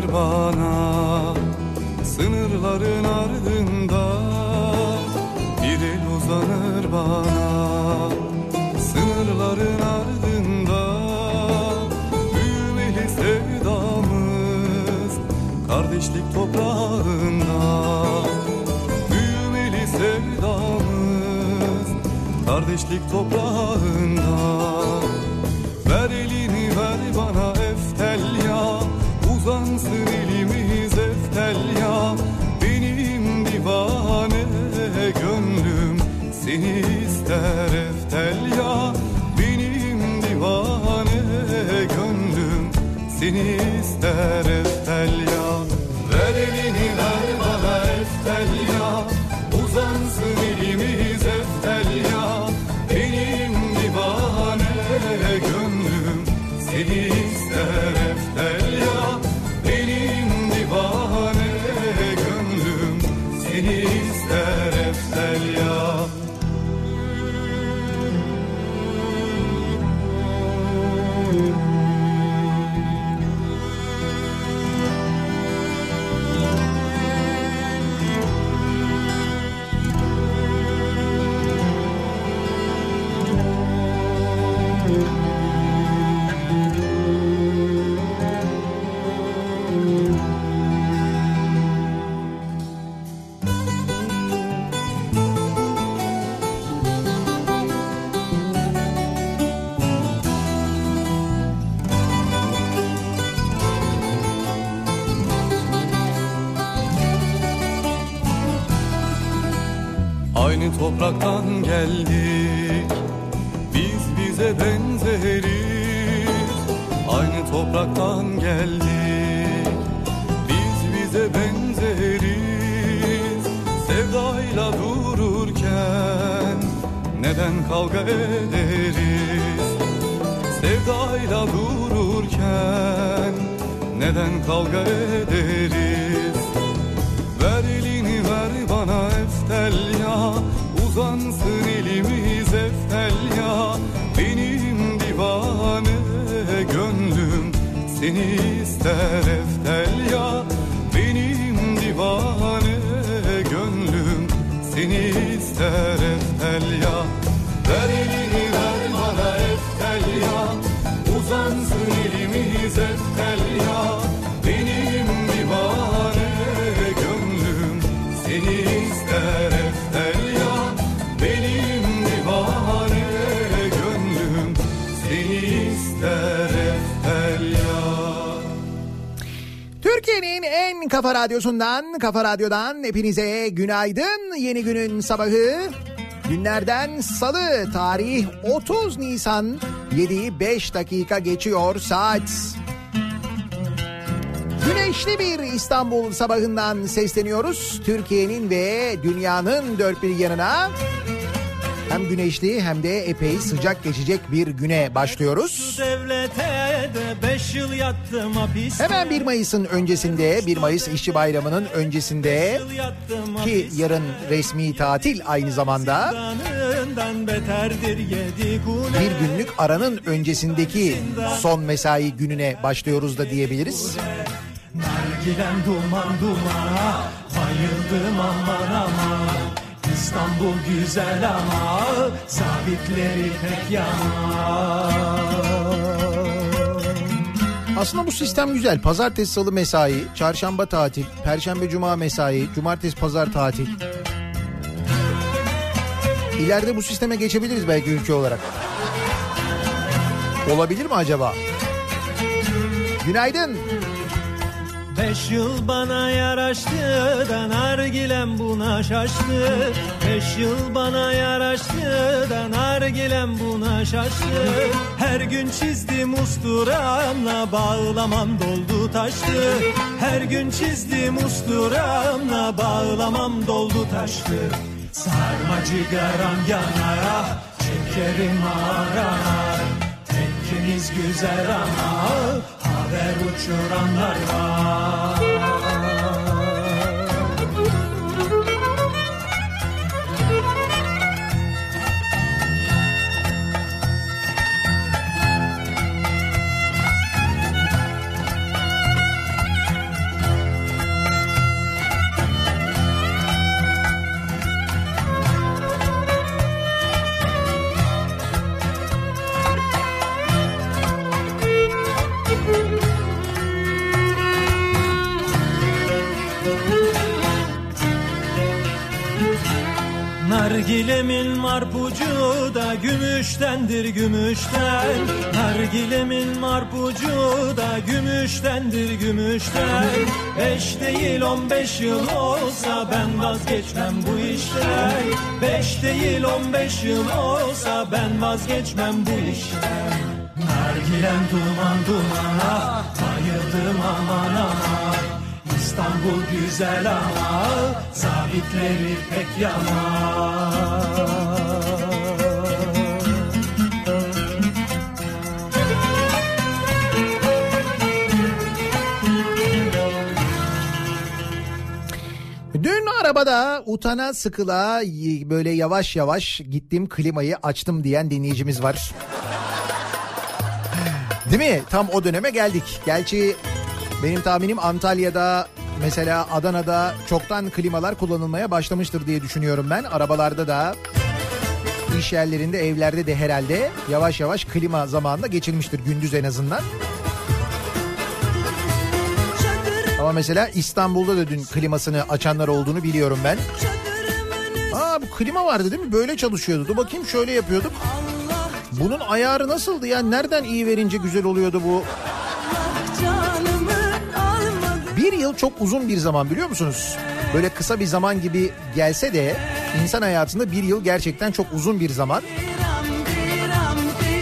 uzanır bana Sınırların ardında. Bir el uzanır bana Sınırların ardında. Büyümeli sevdamız Kardeşlik toprağında. Büyümeli sevdamız Kardeşlik toprağında Seni Seni ister eftel ya. Ver elini ver bana eftel ya. Uzansın elimiz eftel kafa radyosundan, kafa radyodan hepinize günaydın. Yeni günün sabahı günlerden salı tarih 30 Nisan 7'yi 5 dakika geçiyor saat. Güneşli bir İstanbul sabahından sesleniyoruz. Türkiye'nin ve dünyanın dört bir yanına. Hem güneşli hem de epey sıcak geçecek bir güne başlıyoruz. Hemen 1 Mayıs'ın öncesinde 1 Mayıs İşçi Bayramı'nın öncesinde ki yarın resmi tatil aynı zamanda. Bir günlük aranın öncesindeki son mesai gününe başlıyoruz da diyebiliriz. Nargilem duman dumana Bayıldım aman aman İstanbul güzel ama Sabitleri pek yaman Aslında bu sistem güzel. Pazartesi, salı mesai, çarşamba tatil, perşembe, cuma mesai, cumartesi, pazar tatil. İleride bu sisteme geçebiliriz belki ülke olarak. Olabilir mi acaba? Günaydın. Beş yıl bana yaraştı da nargilem buna şaştı. Beş yıl bana yaraştı da nargilem buna şaştı. Her gün çizdim usturamla bağlamam doldu taştı. Her gün çizdim usturamla bağlamam doldu taştı. Sarmacı garam yanar Çekerim arar Tenkiniz güzel ama haber uçuranlar var. Nargilemin marpucu da gümüştendir gümüşten. Nargilemin marpucu da gümüştendir gümüşten. Beş değil on beş yıl olsa ben vazgeçmem bu işten. Beş değil on beş yıl olsa ben vazgeçmem bu işten. Nargilem duman dumana bayıldım aman aman İstanbul güzel ama sabitleri pek yaman. Dün arabada utana sıkıla böyle yavaş yavaş gittim klimayı açtım diyen dinleyicimiz var. Değil mi? Tam o döneme geldik. Gerçi benim tahminim Antalya'da mesela Adana'da çoktan klimalar kullanılmaya başlamıştır diye düşünüyorum ben. Arabalarda da iş yerlerinde evlerde de herhalde yavaş yavaş klima zamanında geçilmiştir gündüz en azından. Ama mesela İstanbul'da da dün klimasını açanlar olduğunu biliyorum ben. Aa bu klima vardı değil mi? Böyle çalışıyordu. Dur bakayım şöyle yapıyorduk. Bunun ayarı nasıldı ya? Nereden iyi verince güzel oluyordu bu? Bir yıl çok uzun bir zaman biliyor musunuz? Böyle kısa bir zaman gibi gelse de insan hayatında bir yıl gerçekten çok uzun bir zaman.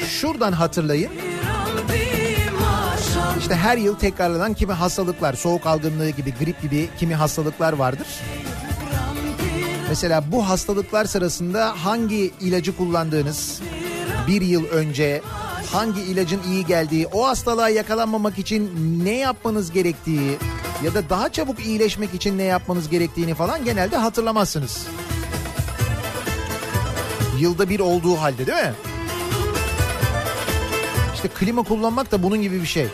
Şuradan hatırlayın. İşte her yıl tekrarlanan kimi hastalıklar, soğuk algınlığı gibi, grip gibi kimi hastalıklar vardır. Mesela bu hastalıklar sırasında hangi ilacı kullandığınız, bir yıl önce hangi ilacın iyi geldiği, o hastalığa yakalanmamak için ne yapmanız gerektiği ya da daha çabuk iyileşmek için ne yapmanız gerektiğini falan genelde hatırlamazsınız. Yılda bir olduğu halde değil mi? İşte klima kullanmak da bunun gibi bir şey.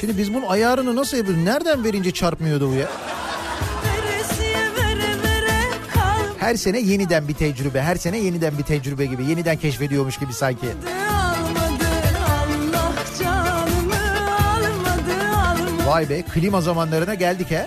Şimdi biz bunun ayarını nasıl yapıyoruz? Nereden verince çarpmıyordu bu ya? Her sene yeniden bir tecrübe, her sene yeniden bir tecrübe gibi, yeniden keşfediyormuş gibi sanki. Vay be, klima zamanlarına geldik he.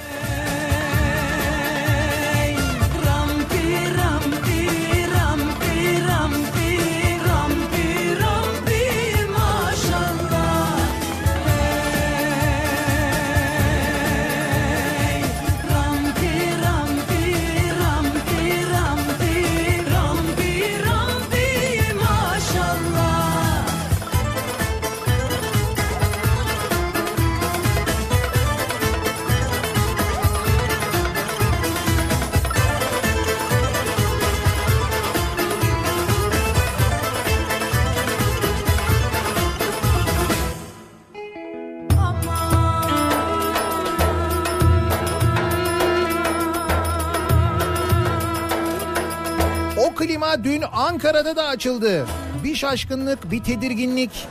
Dün Ankara'da da açıldı. Bir şaşkınlık, bir tedirginlik.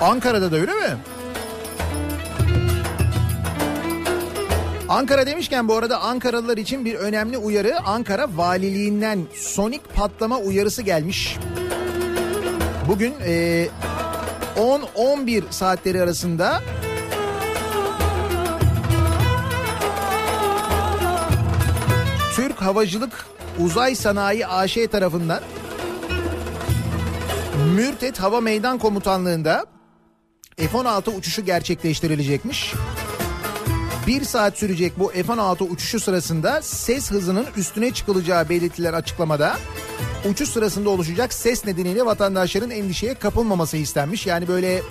Ankara'da da öyle mi? Ankara demişken bu arada Ankaralılar için bir önemli uyarı. Ankara Valiliğinden sonik patlama uyarısı gelmiş. Bugün e, 10-11 saatleri arasında Türk Havacılık Uzay Sanayi AŞ tarafından Mürtet Hava Meydan Komutanlığı'nda F-16 uçuşu gerçekleştirilecekmiş. Bir saat sürecek bu F-16 uçuşu sırasında ses hızının üstüne çıkılacağı belirtilen açıklamada uçuş sırasında oluşacak ses nedeniyle vatandaşların endişeye kapılmaması istenmiş. Yani böyle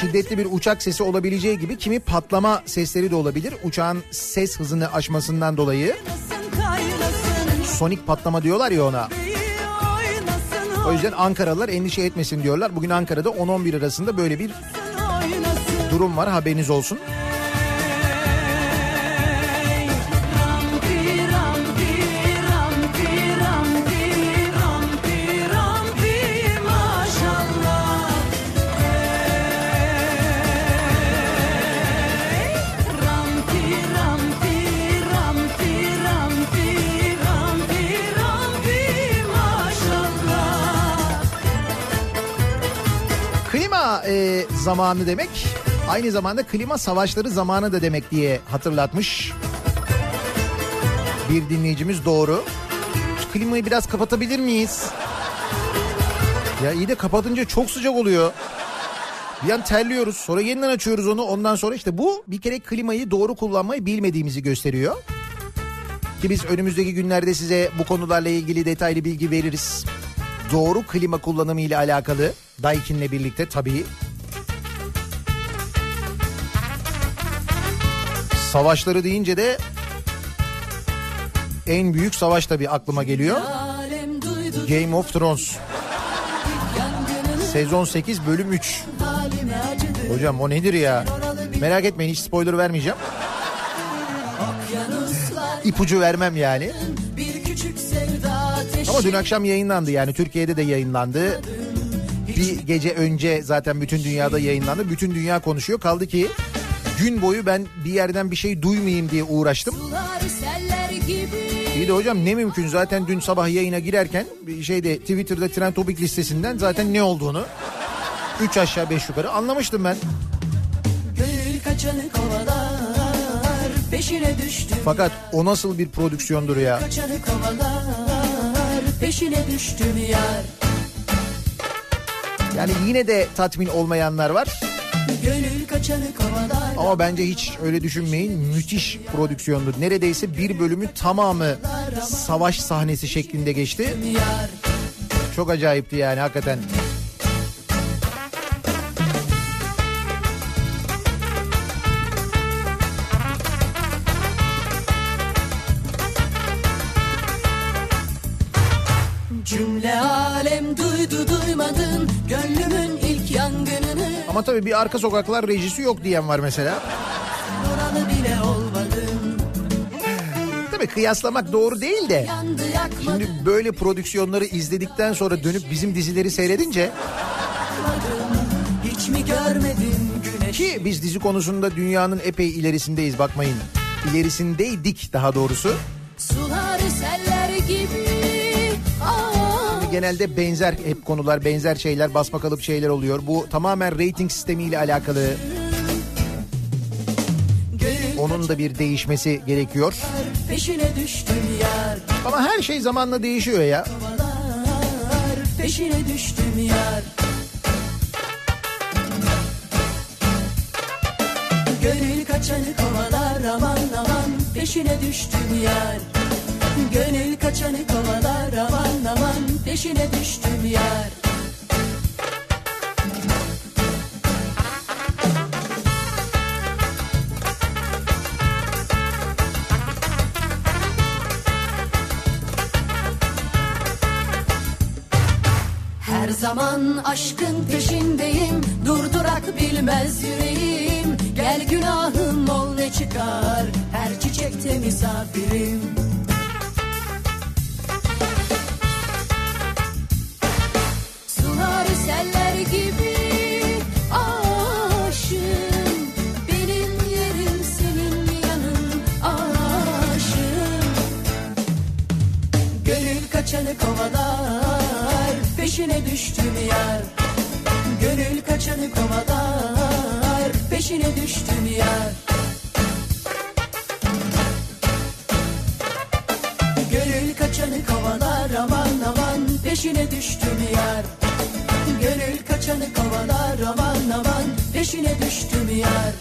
şiddetli bir uçak sesi olabileceği gibi kimi patlama sesleri de olabilir. Uçağın ses hızını aşmasından dolayı sonik patlama diyorlar ya ona. O yüzden Ankaralılar endişe etmesin diyorlar. Bugün Ankara'da 10-11 arasında böyle bir durum var haberiniz olsun. Zamanı demek aynı zamanda klima savaşları zamanı da demek diye hatırlatmış Bir dinleyicimiz doğru. Şu klimayı biraz kapatabilir miyiz? Ya iyi de kapatınca çok sıcak oluyor. Bir an terliyoruz sonra yeniden açıyoruz onu ondan sonra işte bu bir kere klimayı doğru kullanmayı bilmediğimizi gösteriyor. Ki biz önümüzdeki günlerde size bu konularla ilgili detaylı bilgi veririz. Doğru klima kullanımı ile alakalı Daikin'le birlikte tabii. Savaşları deyince de en büyük savaş tabii aklıma geliyor. Game of Thrones. Sezon 8 bölüm 3. halime acıdı Hocam o nedir ya? Merak etmeyin hiç spoiler vermeyeceğim. İpucu vermem yani. Ama dün akşam yayınlandı yani Türkiye'de de yayınlandı. Bir gece önce zaten bütün dünyada yayınlandı. Bütün dünya konuşuyor. Kaldı ki gün boyu ben bir yerden bir şey duymayayım diye uğraştım. İyi de hocam ne mümkün zaten dün sabah yayına girerken şeyde Twitter'da Trend Topic listesinden zaten ne olduğunu 3 aşağı 5 yukarı anlamıştım ben. Gönül kaçanı kovalar Peşine düştüm Fakat o nasıl bir prodüksiyondur ya. Kaçanı kovalar Peşine düştüm yar Yani yine de tatmin olmayanlar var. Ama bence hiç öyle düşünmeyin. Müthiş prodüksiyondu. Neredeyse bir bölümü tamamı savaş sahnesi şeklinde geçti. Çok acayipti yani hakikaten. Ama tabii bir arka sokaklar rejisi yok diyen var mesela. Tabii kıyaslamak doğru değil de. Şimdi böyle prodüksiyonları izledikten sonra dönüp bizim dizileri seyredince Hiç mi görmedin ki biz dizi konusunda dünyanın epey ilerisindeyiz bakmayın. İlerisindeydik daha doğrusu. Sular seller Genelde benzer hep konular, benzer şeyler, basma kalıp şeyler oluyor. Bu tamamen rating sistemiyle alakalı. Onun da bir değişmesi gerekiyor. Ama her şey zamanla değişiyor ya. Peşine düştüm yar Gönül kaçanı kovalar aman aman peşine düştüm yar Gönül kaçanı kovalar aman aman peşine düştüm yar. Her zaman aşkın peşindeyim Durdurak bilmez yüreğim. Gel günahım ol ne çıkar Her çiçekte misafirim kaçanı kovalar Peşine düştüm yar. Gönül kaçanı kovalar Peşine düştüm yar. Gönül kaçanı kovalar aman aman Peşine düştüm yar Gönül kaçanı kovalar aman aman Peşine düştüm yar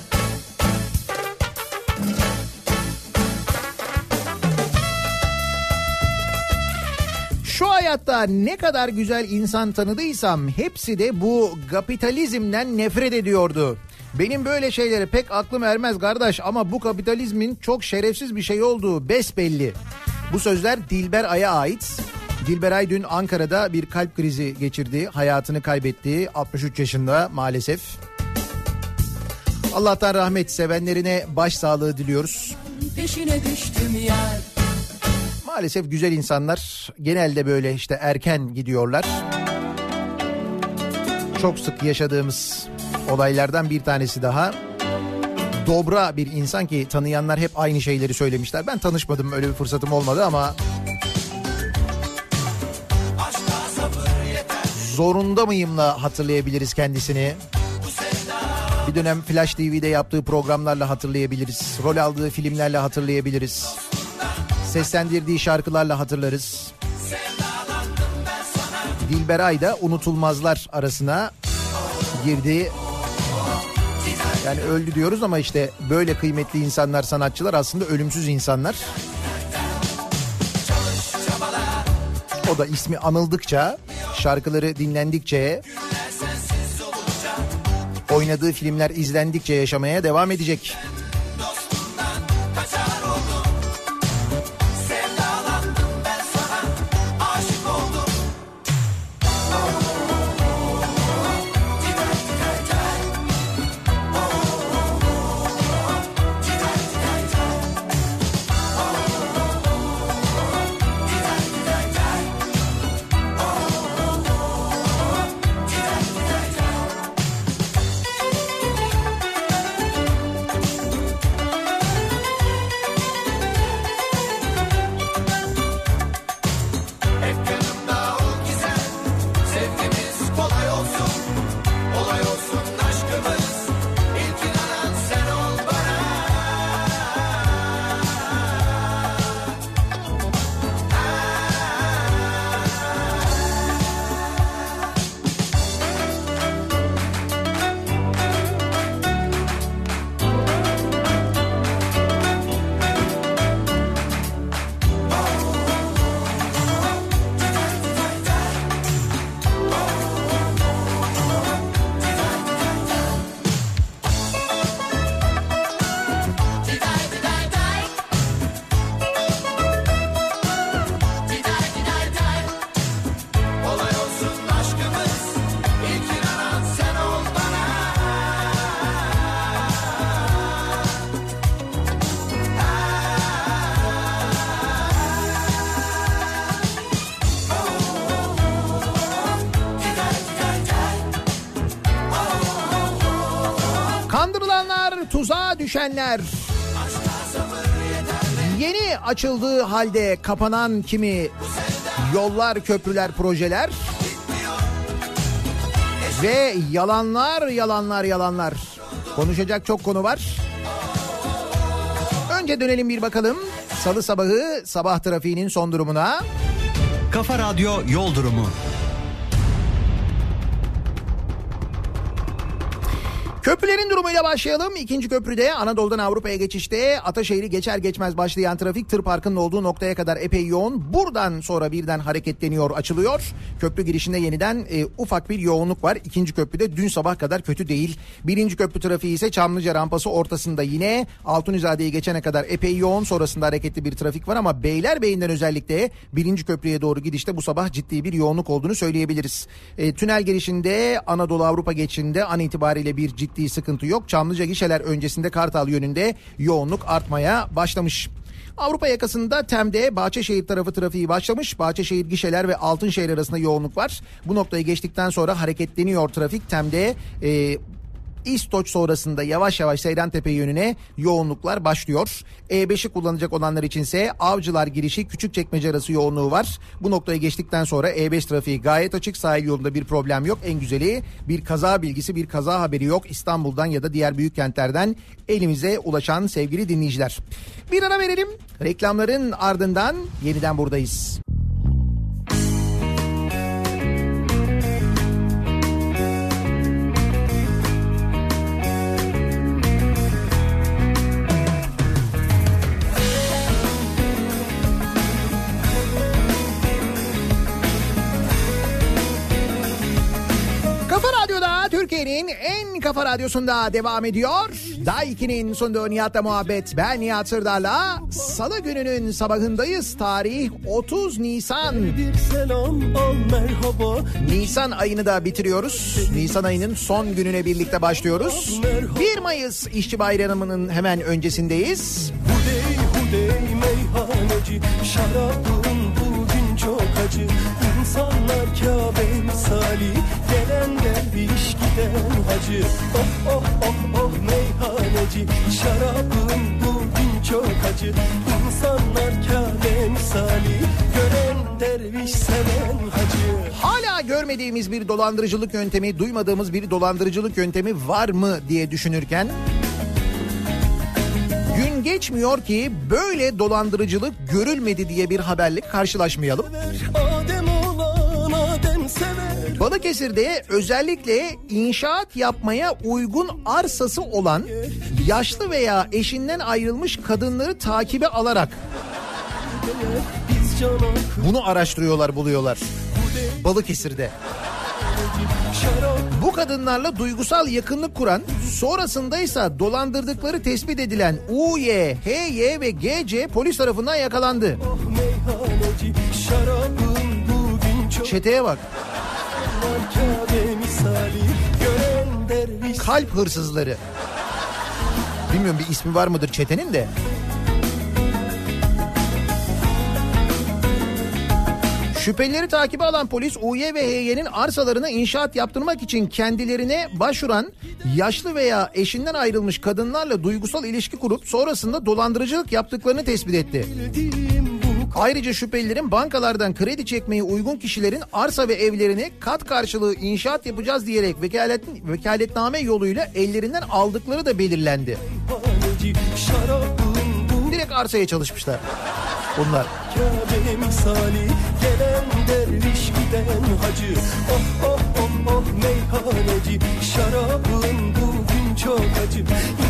Şu hayatta ne kadar güzel insan tanıdıysam hepsi de bu kapitalizmden nefret ediyordu. Benim böyle şeylere pek aklım ermez kardeş ama bu kapitalizmin çok şerefsiz bir şey olduğu besbelli. Bu sözler Dilber Ay'a ait. Dilber Ay dün Ankara'da bir kalp krizi geçirdi. Hayatını kaybetti 63 yaşında maalesef. Allah'tan rahmet sevenlerine başsağlığı diliyoruz. Peşine düştüm yar Maalesef güzel insanlar genelde böyle işte erken gidiyorlar. Çok sık yaşadığımız olaylardan bir tanesi daha. Dobra bir insan ki tanıyanlar hep aynı şeyleri söylemişler. Ben tanışmadım öyle bir fırsatım olmadı ama... Zorunda mıyımla hatırlayabiliriz kendisini. Bir dönem Flash TV'de yaptığı programlarla hatırlayabiliriz. Rol aldığı filmlerle hatırlayabiliriz. seslendirdiği şarkılarla hatırlarız. Dilberay da unutulmazlar arasına girdi. Yani öldü diyoruz ama işte böyle kıymetli insanlar, sanatçılar aslında ölümsüz insanlar. Da ismi anıldıkça, şarkıları dinlendikçe, oynadığı filmler izlendikçe yaşamaya devam edecek. Kandırılanlar, tuzağa düşenler. Yeni açıldığı halde kapanan kimi yollar, köprüler, projeler. Ve yalanlar, yalanlar, yalanlar. Konuşacak çok konu var. Önce dönelim bir bakalım. Salı sabahı sabah trafiğinin son durumuna. Kafa Radyo Yol Durumu. Köprülerin durumuyla başlayalım. İkinci köprüde Anadolu'dan Avrupa'ya geçişte Ataşehir'i geçer geçmez başlayan trafik tır parkının olduğu noktaya kadar epey yoğun. Buradan sonra birden hareketleniyor, açılıyor. Köprü girişinde yeniden e, ufak bir yoğunluk var. İkinci köprüde dün sabah kadar kötü değil. Birinci köprü trafiği ise Çamlıca rampası ortasında yine Altunizade'yi geçene kadar epey yoğun. Sonrasında hareketli bir trafik var ama Beylerbeyi'nden özellikle birinci köprüye doğru gidişte bu sabah ciddi bir yoğunluk olduğunu söyleyebiliriz. E, tünel girişinde Anadolu Avrupa geçişinde an itibariyle bir ciddi sıkıntı yok. Çamlıca gişeler öncesinde Kartal yönünde yoğunluk artmaya başlamış. Avrupa yakasında Tem'de Bahçeşehir tarafı trafiği başlamış. Bahçeşehir gişeler ve Altınşehir arasında yoğunluk var. Bu noktayı geçtikten sonra hareketleniyor trafik. Tem'de e, İstoç sonrasında yavaş yavaş Seyrantepe yönüne yoğunluklar başlıyor. E5'i kullanacak olanlar içinse Avcılar girişi Küçükçekmece arası yoğunluğu var. Bu noktayı geçtikten sonra E5 trafiği gayet açık. Sahil yolunda bir problem yok. En güzeli bir kaza bilgisi, bir kaza haberi yok. İstanbul'dan ya da diğer büyük kentlerden elimize ulaşan sevgili dinleyiciler. Bir ara verelim. Reklamların ardından yeniden buradayız. Türkiye'nin en kafa radyosunda devam ediyor. Daiki'nin sunduğu Nihat'la muhabbet. Ben Nihat Sırdar'la Salı gününün sabahındayız. Tarih 30 Nisan. Selam al Nisan ayını da bitiriyoruz. Nisan ayının son gününe birlikte başlıyoruz. 1 Mayıs İşçi Bayramı'nın hemen öncesindeyiz. Hudey hudey meyhaneci Şarabın bugün çok acı İnsanlar Kabe misali. Gelen derviş giden hacı. Oh oh oh oh meyhaneci. Şarabın bugün çok acı. İnsanlar Kabe misali. Gören derviş seven hacı. Hala görmediğimiz bir dolandırıcılık yöntemi, duymadığımız bir dolandırıcılık yöntemi var mı diye düşünürken geçmiyor ki böyle dolandırıcılık görülmedi diye bir haberle karşılaşmayalım. Balıkesir'de özellikle inşaat yapmaya uygun arsası olan yaşlı veya eşinden ayrılmış kadınları takibe alarak bunu araştırıyorlar buluyorlar. Balıkesir'de. Bu kadınlarla duygusal yakınlık kuran, sonrasında ise dolandırdıkları tespit edilen UY, HY ve GC polis tarafından yakalandı. çok Çeteye bak. Kalp hırsızları. Bilmiyorum bir ismi var mıdır çetenin de. Şüphelileri takibe alan polis UY ve HY'nin arsalarına inşaat yaptırmak için kendilerine başvuran yaşlı veya eşinden ayrılmış kadınlarla duygusal ilişki kurup sonrasında dolandırıcılık yaptıklarını tespit etti. Ayrıca şüphelilerin bankalardan kredi çekmeyi uygun kişilerin arsa ve evlerini kat karşılığı inşaat yapacağız diyerek vekalet, vekaletname yoluyla ellerinden aldıkları da belirlendi. meyhaneci Direkt arsaya çalışmışlar bunlar. Kabe misali Gelen derviş giden hacı. Oh oh oh oh meyhaneci Şarabın bugün çok acı.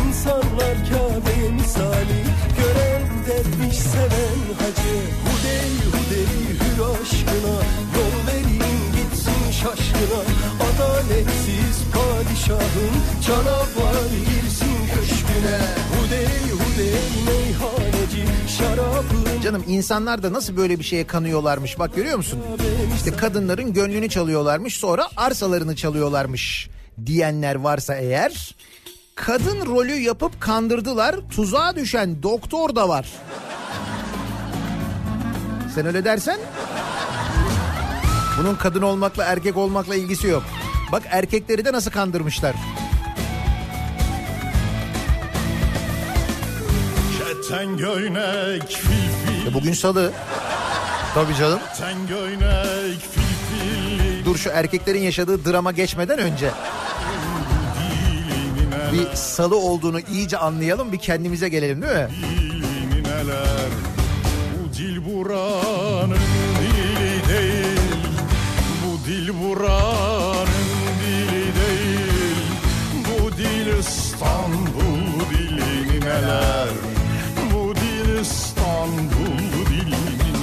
İnsanlar Kabe misali Gören derviş seven hacı. Hudey hudey hür aşkına Yol verin gitsin şaşkına. Adaletsiz padişahın Canavar girsin köşküne. Hudey hudey Canım insanlar da nasıl böyle bir şeye kanıyorlarmış bak görüyor musun? İşte kadınların gönlünü çalıyorlarmış sonra arsalarını çalıyorlarmış diyenler varsa eğer kadın rolü yapıp kandırdılar tuzağa düşen doktor da var. Sen öyle dersen bunun kadın olmakla erkek olmakla ilgisi yok. Bak erkekleri de nasıl kandırmışlar. Keten göynek filfil E bugün salı. Tabii canım. Dur şu erkeklerin yaşadığı drama geçmeden önce. Bir salı olduğunu iyice anlayalım bir kendimize gelelim değil mi? Bu dil buranın dili değil Bu dil buranın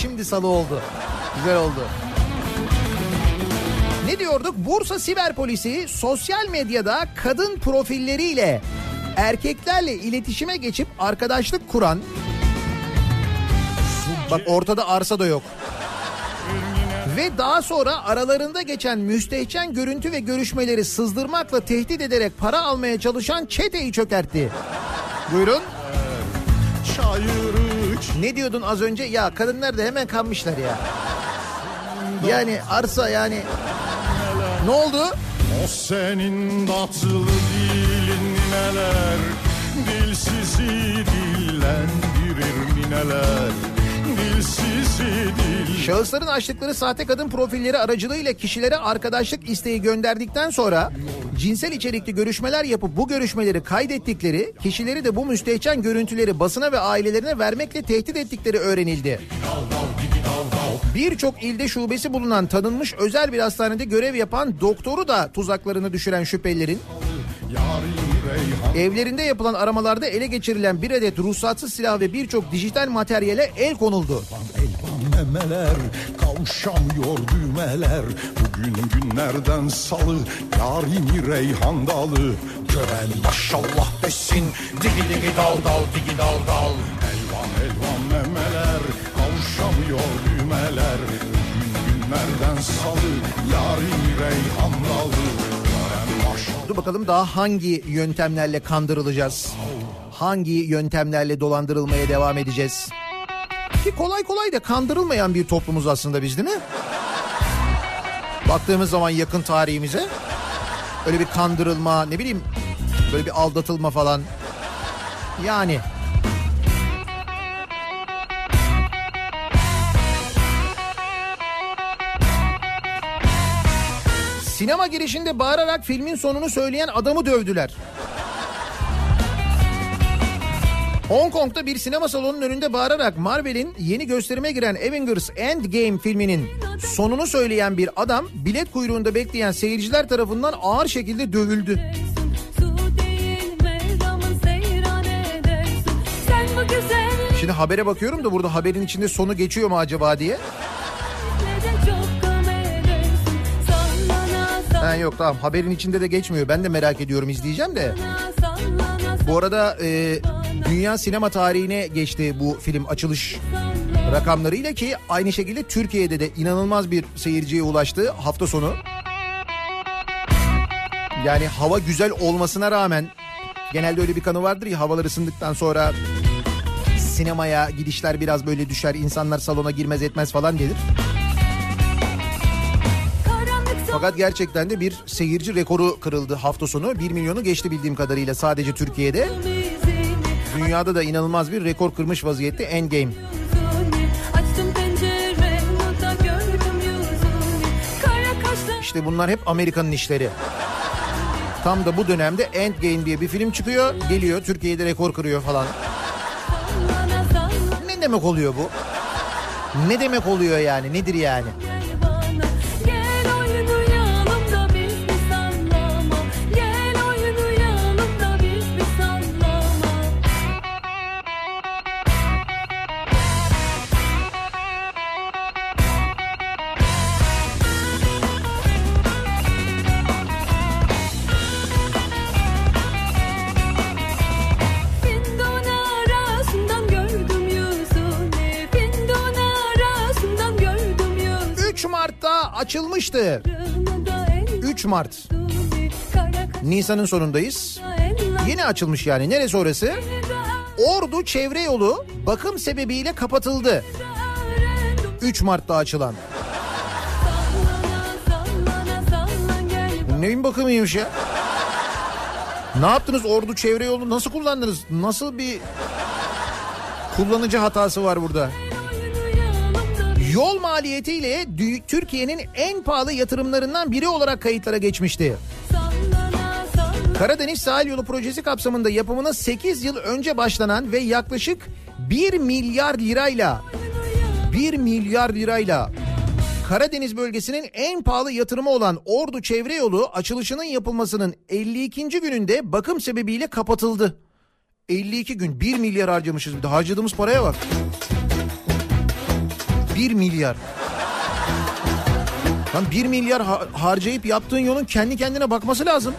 Şimdi salı oldu. Güzel oldu. Ne diyorduk? Bursa Siber Polisi sosyal medyada kadın profilleriyle erkeklerle iletişime geçip arkadaşlık kuran Bak ortada arsa da yok. Ve daha sonra aralarında geçen müstehcen görüntü ve görüşmeleri sızdırmakla tehdit ederek para almaya çalışan çeteyi çökertti. Buyurun. Çayırı Ne diyordun az önce? Ya kadınlar da hemen kanmışlar ya. Yani arsa yani. Ne oldu? O senin tatlı dilin neler Dilsizi dillendirir dil Şahısların açtıkları sahte kadın profilleri aracılığıyla kişilere arkadaşlık isteği gönderdikten sonra cinsel içerikli görüşmeler yapıp bu görüşmeleri kaydettikleri, kişileri de bu müstehcen görüntüleri basına ve ailelerine vermekle tehdit ettikleri öğrenildi. Birçok ilde şubesi bulunan tanınmış özel bir hastanede görev yapan doktoru da tuzaklarını düşüren şüphelilerin evlerinde yapılan aramalarda ele geçirilen bir adet ruhsatsız silah ve birçok dijital materyale el konuldu. Memeler kavuşamıyor düğmeler. Bugün günlerden salı yarini reyhan dalı. Gören maşallah desin digi digi dal dal digi dal dal. Elvan elvan memeler kavuşamıyor düğmeler. Bugün günlerden salı yarini reyhan dalı Dur bakalım daha hangi yöntemlerle kandırılacağız? hangi yöntemlerle dolandırılmaya devam edeceğiz? Ki kolay kolay da kandırılmayan bir toplumuz aslında biz değil mi? Baktığımız zaman yakın tarihimize öyle bir kandırılma ne bileyim böyle bir aldatılma falan yani Sinema girişinde bağırarak filmin sonunu söyleyen adamı dövdüler. Hong Kong'da bir sinema salonunun önünde bağırarak Marvel'in yeni gösterime giren Avengers Endgame filminin sonunu söyleyen bir adam bilet kuyruğunda bekleyen seyirciler tarafından ağır şekilde dövüldü. Şimdi habere bakıyorum da burada haberin içinde sonu geçiyor mu acaba diye. Ha yok tamam haberin içinde de geçmiyor. Ben de merak ediyorum izleyeceğim de. Bu arada e, dünya sinema tarihine geçti bu film açılış rakamlarıyla ki aynı şekilde Türkiye'de de inanılmaz bir seyirciye ulaştı hafta sonu. Yani hava güzel olmasına rağmen genelde öyle bir kanı vardır ya havalar ısındıktan sonra sinemaya gidişler biraz böyle düşer insanlar salona girmez etmez falan gelir. Fakat gerçekten de bir seyirci rekoru kırıldı hafta sonu. 1 milyonu geçti bildiğim kadarıyla sadece Türkiye'de. Dünyada da inanılmaz bir rekor kırmış vaziyette Endgame. İşte bunlar hep Amerika'nın işleri. Tam da bu dönemde Endgame diye bir film çıkıyor. Geliyor Türkiye'de rekor kırıyor falan. Ne demek oluyor bu? Ne demek oluyor yani? Nedir yani? Açılmıştı. da el 3 Mart. Nisan'ın sonundayız. Yeni açılmış yani. Neresi orası? Ordu çevre yolu bakım sebebiyle kapatıldı. 3 Mart'ta açılan. Neyin bakımıymış ya? Ne yaptınız ordu çevre yolu nasıl kullandınız? Nasıl bir kullanıcı hatası var burada? Yol maliyetiyle Türkiye'nin en pahalı yatırımlarından biri olarak kayıtlara geçmişti. Karadeniz Sahil Yolu projesi kapsamında yapımına 8 yıl önce başlanan ve yaklaşık 1 milyar lirayla 1 milyar lirayla Karadeniz bölgesinin en pahalı yatırımı olan Ordu Çevre Yolu açılışının yapılmasının 52. gününde bakım sebebiyle kapatıldı. 52 gün 1 milyar harcamışız bir de harcadığımız paraya bak. 1 milyar. Lan 1 milyar ha- harcayıp yaptığın yolun kendi kendine bakması lazım.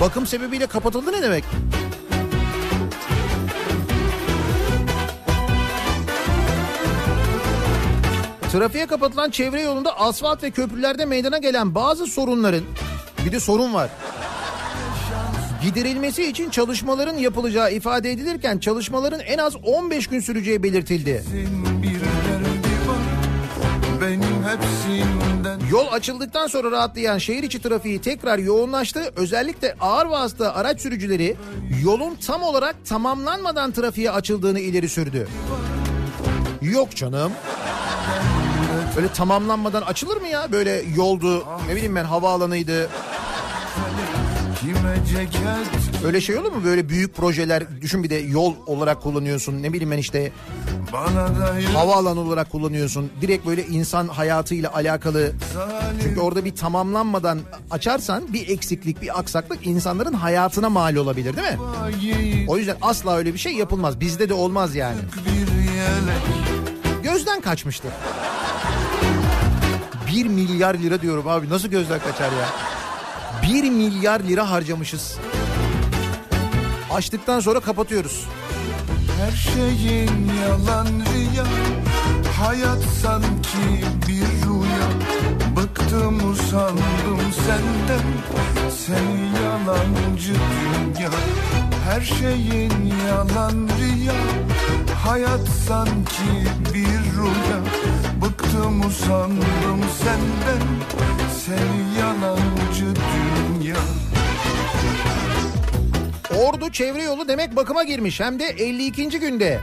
Bakım sebebiyle kapatıldı ne demek? Trafiğe kapatılan çevre yolunda asfalt ve köprülerde meydana gelen bazı sorunların bir de sorun var. Giderilmesi için çalışmaların yapılacağı ifade edilirken çalışmaların en az 15 gün süreceği belirtildi. benim hepsinden Yol açıldıktan sonra rahatlayan şehir içi trafiği tekrar yoğunlaştı. Özellikle ağır vasıta araç sürücüleri yolun tam olarak tamamlanmadan trafiğe açıldığını ileri sürdü. Yok canım. Böyle tamamlanmadan açılır mı ya? Böyle yoldu, ne bileyim ben havaalanıydı. kime ceket Öyle şey olur mu? Böyle büyük projeler düşün bir de yol olarak kullanıyorsun. Ne bileyim ben işte havaalanı olarak kullanıyorsun. Direkt böyle insan hayatıyla alakalı Çünkü orada bir tamamlanmadan açarsan bir eksiklik, bir aksaklık insanların hayatına mal olabilir değil mi? O yüzden asla öyle bir şey yapılmaz. Bizde de olmaz yani. Gözden kaçmıştı. 1 milyar lira diyorum abi nasıl gözden kaçar ya? 1 milyar lira harcamışız. Açtıktan sonra kapatıyoruz. her şeyin yalan rüya. Hayat sanki bir rüya. Bıktım usandım senden. Seni yalancı dünya. Her şeyin yalan rüya. Hayat sanki bir rüya. Bıktım usandım senden. Seni yalancı dünya Ordu çevre yolu demek bakıma girmiş. Hem de 52. günde.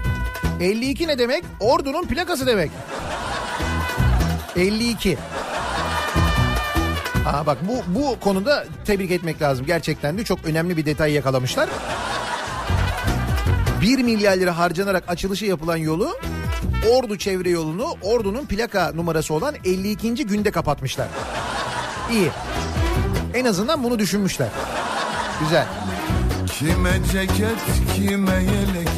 52 ne demek? Ordunun plakası demek. 52. Aa bak bu bu konuda tebrik etmek lazım. Gerçekten de çok önemli bir detay yakalamışlar. 1 milyar lira harcanarak açılışı yapılan yolu Ordu çevre yolunu Ordu'nun plaka numarası olan 52. günde kapatmışlar. İyi. En azından bunu düşünmüşler. Güzel. Kime ceket kime yelek?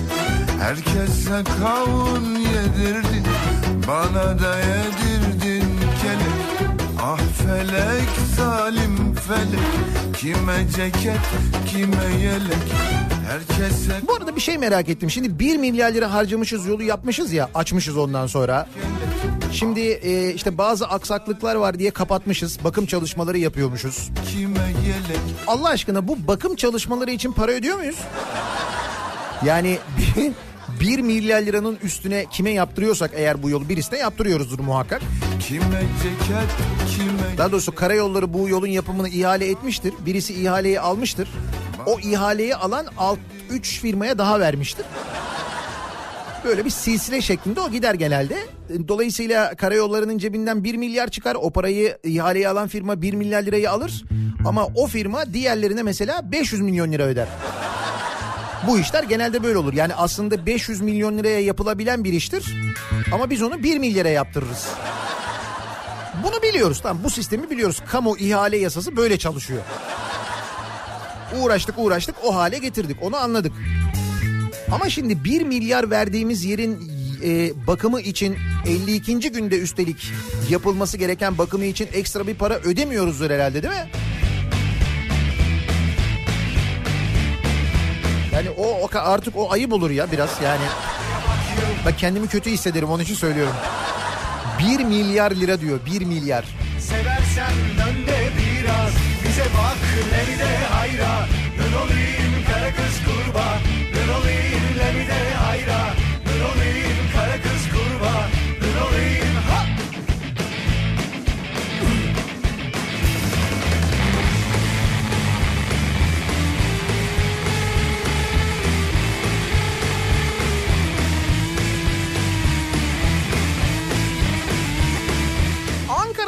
Herkese kavun yedirdin Bana da yedirdin kelek. Ah felek zalim felek. Kime ceket kime yelek? Herkese Bu arada bir şey merak ettim. Şimdi 1 milyar lira harcamışız yolu yapmışız ya açmışız ondan sonra. Şimdi e, işte bazı aksaklıklar var diye kapatmışız. Bakım çalışmaları yapıyormuşuz. kime yelek Allah aşkına bu bakım çalışmaları için para ödüyor muyuz? Yani 1 milyar liranın üstüne kime yaptırıyorsak eğer bu yolu birisine yaptırıyoruzdur muhakkak. Kime ceket kime Daha doğrusu karayolları bu yolun yapımını ihale etmiştir. Birisi ihaleyi almıştır. O ihaleyi alan alt 3 firmaya daha vermiştir. Böyle bir silsile şeklinde o gider genelde. Dolayısıyla karayollarının cebinden 1 milyar çıkar. O parayı ihaleye alan firma 1 milyar lirayı alır. Ama o firma diğerlerine mesela 500 milyon lira öder. Bu işler genelde böyle olur. Yani aslında 500 milyon liraya yapılabilen bir iştir. Ama biz onu 1 milyara yaptırırız. Bunu biliyoruz tamam bu sistemi biliyoruz. Kamu ihale yasası böyle çalışıyor. Uğraştık uğraştık o hale getirdik onu anladık. Ama şimdi 1 milyar verdiğimiz yerin e, bakımı için 52. günde üstelik yapılması gereken bakımı için ekstra bir para ödemiyoruzdur herhalde değil mi? Yani o, o artık o ayıp olur ya biraz yani. Bak kendimi kötü hissederim onun için söylüyorum. 1 milyar lira diyor 1 milyar. Seversen dön de biraz Bize bak lemi de hayra Dön olayım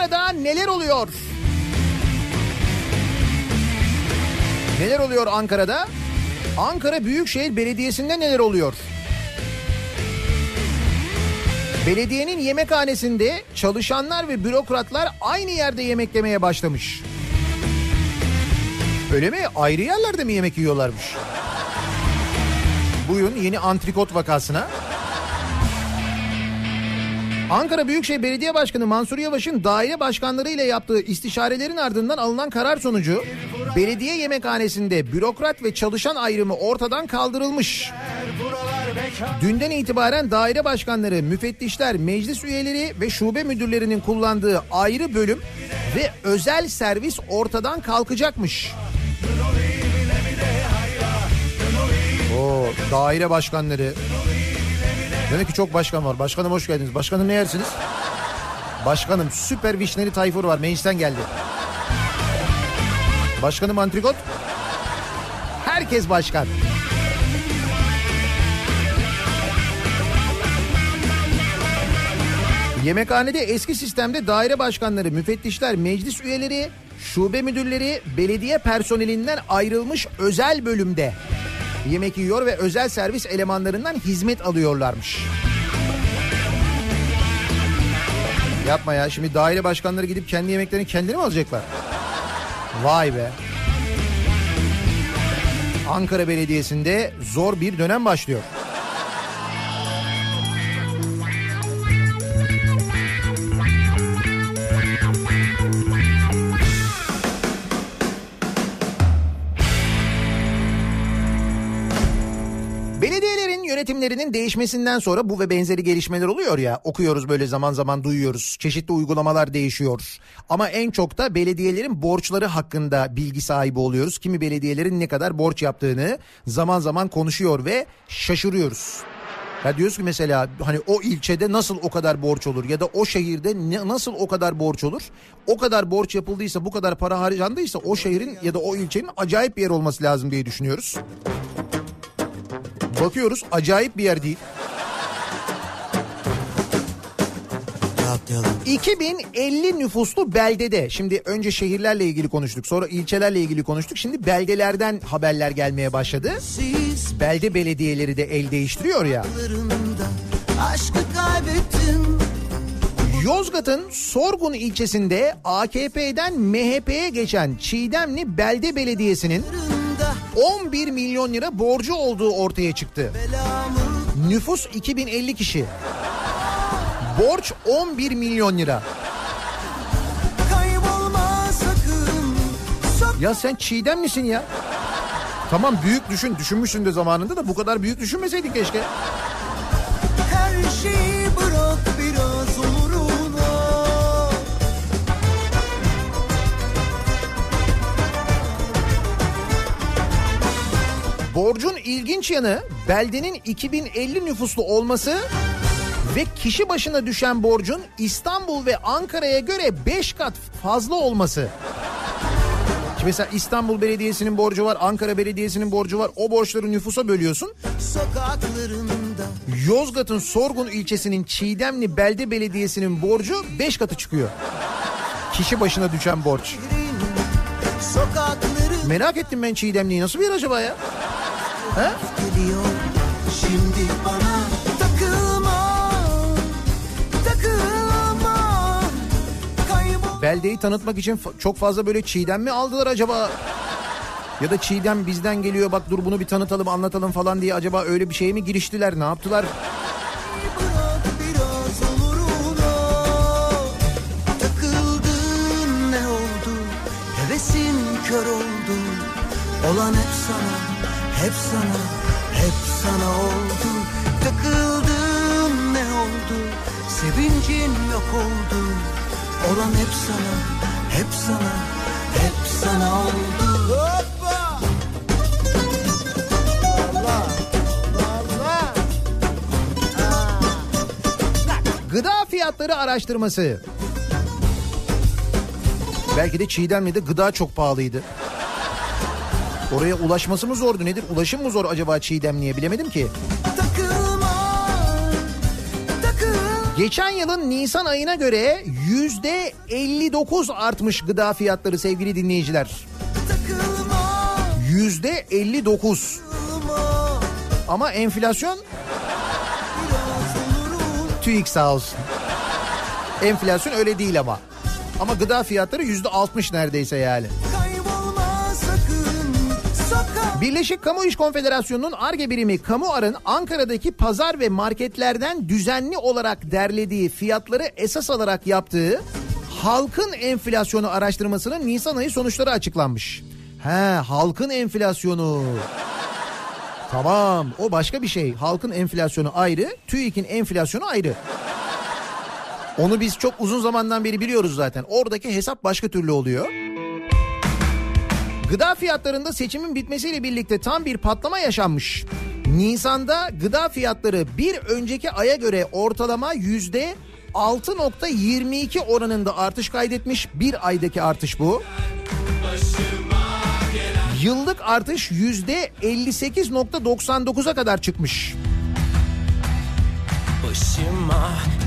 Ankara'da neler oluyor? Neler oluyor Ankara'da? Ankara Büyükşehir Belediyesi'nde neler oluyor? Belediyenin yemekhanesinde çalışanlar ve bürokratlar aynı yerde yemek yemeye başlamış. Öyle mi? Ayrı yerlerde mi yemek yiyorlarmış? Buyurun yeni antrikot vakasına. Ankara Büyükşehir Belediye Başkanı Mansur Yavaş'ın daire başkanları ile yaptığı istişarelerin ardından alınan karar sonucu belediye yemekhanesinde bürokrat ve çalışan ayrımı ortadan kaldırılmış. Dünden itibaren daire başkanları, müfettişler, meclis üyeleri ve şube müdürlerinin kullandığı ayrı bölüm ve özel servis ortadan kalkacakmış. O daire başkanları, Demek ki çok başkan var. Başkanım hoş geldiniz. Başkanım ne yersiniz? Başkanım süper vişneli tayfur var. Meclisten geldi. Başkanım antrikot. Herkes başkan. Yemekhanede eski sistemde daire başkanları, müfettişler, meclis üyeleri, şube müdürleri, belediye personelinden ayrılmış özel bölümde yemek yiyor ve özel servis elemanlarından hizmet alıyorlarmış. Yapma ya şimdi daire başkanları gidip kendi yemeklerini kendileri mi alacaklar? Vay be. Ankara Belediyesi'nde zor bir dönem başlıyor. Belediyelerin yönetimleri isimlerinin değişmesinden sonra bu ve benzeri gelişmeler oluyor ya okuyoruz böyle zaman zaman duyuyoruz. Çeşitli uygulamalar değişiyor. Ama en çok da belediyelerin borçları hakkında bilgi sahibi oluyoruz. Kimi belediyelerin ne kadar borç yaptığını zaman zaman konuşuyor ve şaşırıyoruz. Ya diyoruz ki mesela hani o ilçede nasıl o kadar borç olur ya da o şehirde ne, nasıl o kadar borç olur? O kadar borç yapıldıysa bu kadar para harcandıysa o şehrin ya da o ilçenin acayip bir yer olması lazım diye düşünüyoruz. Bakıyoruz acayip bir yer değil. 2050 nüfuslu beldede şimdi önce şehirlerle ilgili konuştuk sonra ilçelerle ilgili konuştuk şimdi beldelerden haberler gelmeye başladı. Belde belediyeleri de el değiştiriyor ya. Aşkı kaybettim Yozgat'ın Sorgun ilçesinde AKP'den MHP'ye geçen Çiğdemli Belde Belediyesi'nin 11 milyon lira borcu olduğu ortaya çıktı. Nüfus 2050 kişi. Borç 11 milyon lira. Ya sen Çiğdem misin ya? Tamam büyük düşün, düşünmüşsün de zamanında da bu kadar büyük düşünmeseydin keşke. Her şeyi Borcun ilginç yanı beldenin 2050 nüfuslu olması ve kişi başına düşen borcun İstanbul ve Ankara'ya göre 5 kat fazla olması. Şimdi mesela İstanbul Belediyesi'nin borcu var, Ankara Belediyesi'nin borcu var. O borçları nüfusa bölüyorsun. Yozgat'ın Sorgun ilçesinin Çiğdemli Belde Belediyesi'nin borcu 5 katı çıkıyor. Kişi başına düşen borç. Merak ettim ben Çiğdemli'yi nasıl bir yer acaba ya? He? geliyor Şimdi bana takılma Takılma Kaybol Beldeyi tanıtmak için çok fazla böyle Çiğdem mi aldılar acaba? Ya da Çiğdem bizden geliyor bak dur bunu bir tanıtalım anlatalım falan diye acaba öyle bir şeye mi giriştiler ne yaptılar? bırak biraz umuruna Takıldın ne oldu Hevesin kör oldu Olan hep sana Hep sana Hep sana oldu. Takıldın ne oldu? Sevincin yok oldu. Olan hep sana Hep sana Hep sana oldu. Hoppa! Allah Allah Gıda fiyatları araştırması. Belki de Çiğdemli'de gıda çok pahalıydı. Oraya ulaşması mı zordu nedir? Ulaşım mı zor acaba Çiğdemli'ye bilemedim ki. Takılma Takıl Geçen yılın Nisan ayına göre yüzde 59 artmış gıda fiyatları sevgili dinleyiciler. Yüzde 59. Ama enflasyon TÜİK sağ olsun. Enflasyon öyle değil ama. Ama gıda fiyatları yüzde 60 neredeyse yani. Birleşik Kamu İş Konfederasyonu'nun ARGE birimi Kamuar'ın Ankara'daki pazar ve marketlerden düzenli olarak derlediği fiyatları esas alarak yaptığı halkın enflasyonu araştırmasının Nisan ayı sonuçları açıklanmış. He halkın enflasyonu. Tamam o başka bir şey. Halkın enflasyonu ayrı, TÜİK'in enflasyonu ayrı. Onu biz çok uzun zamandan beri biliyoruz zaten. Oradaki hesap başka türlü oluyor. Gıda fiyatlarında seçimin bitmesiyle birlikte tam bir patlama yaşanmış. Nisan'da gıda fiyatları bir önceki aya göre ortalama yüzde 6.22 oranında artış kaydetmiş. Bir aydaki artış bu. Yıllık artış yüzde 58.99'a kadar çıkmış. Başıma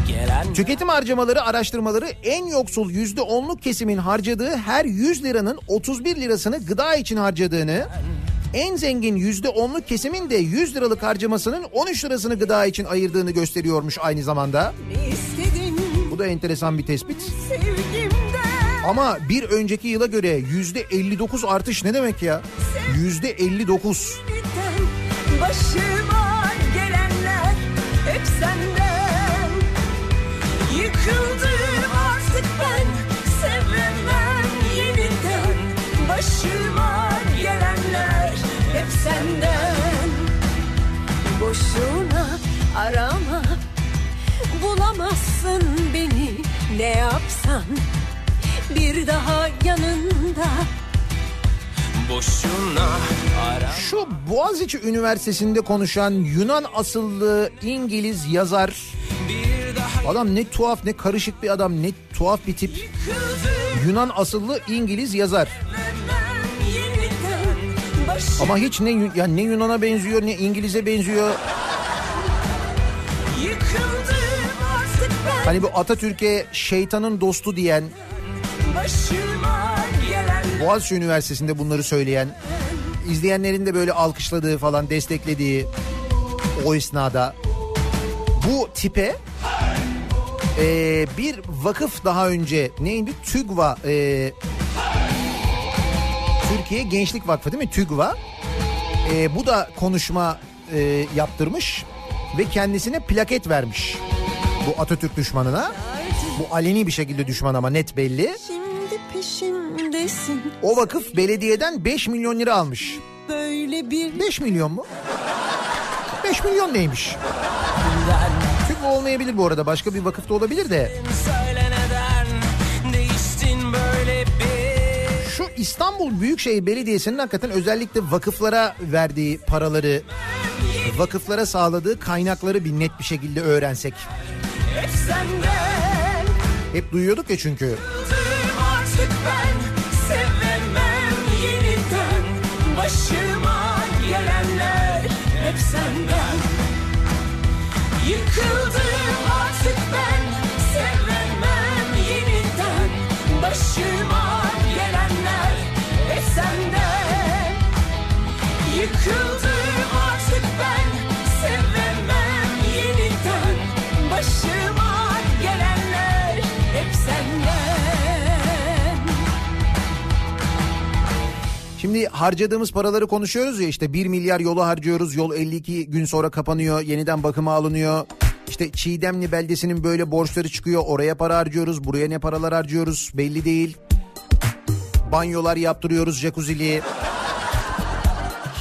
gelen Tüketim harcamaları araştırmaları en yoksul yüzde onluk kesimin harcadığı her 100 liranın 31 lirasını gıda için harcadığını, en zengin yüzde onluk kesimin de 100 liralık harcamasının 13 lirasını gıda için ayırdığını gösteriyormuş aynı zamanda. İstedim Bu da enteresan bir tespit. sevgimden Ama bir önceki yıla göre yüzde 59 artış ne demek ya? Yüzde 59. biten Başıma gelenler hep senden Sıkıldım artık ben Sevemem yeniden. Başıma gelenler Hep senden. Boşuna arama Bulamazsın beni. Ne yapsan Bir daha yanında. Şu Boğaziçi Üniversitesi'nde konuşan Yunan asıllı İngiliz yazar. Adam ne tuhaf ne karışık bir adam ne tuhaf bir tip. Yunan asıllı İngiliz yazar. Ama hiç ne yani ne Yunan'a benziyor ne İngiliz'e benziyor. Hani bu Atatürk'e şeytanın dostu diyen. Başıma Boğaziçi Üniversitesi'nde bunları söyleyen izleyenlerin de böyle alkışladığı falan desteklediği o esnada bu tipe e, bir vakıf daha önce neydi? TÜGVA e, Türkiye Gençlik Vakfı değil mi? TÜGVA. E, bu da konuşma e, yaptırmış ve kendisine plaket vermiş bu Atatürk düşmanına. Bu aleni bir şekilde düşman ama net belli. Şimdi peşimdesin O vakıf belediyeden 5 milyon lira almış. Böyle bir 5 milyon mu? 5 milyon neymiş? Tüm olmayabilir bu arada. Başka bir vakıfta olabilir de. Şu İstanbul Büyükşehir Belediyesi'nin hakikaten özellikle vakıflara verdiği paraları, vakıflara sağladığı kaynakları bir net bir şekilde öğrensek. Hep duyuyorduk ya çünkü. Artık ben Sevemem yeniden. Başıma gelenler hep senden. Yıkıldım artık ben Sevemem yeniden. Başıma Şimdi harcadığımız paraları konuşuyoruz ya işte 1 milyar yolu harcıyoruz. Yol 52 gün sonra kapanıyor. Yeniden bakıma alınıyor. İşte Çiğdemli beldesinin böyle borçları çıkıyor. Oraya para harcıyoruz. Buraya ne paralar harcıyoruz belli değil. Banyolar yaptırıyoruz jacuzzi'li.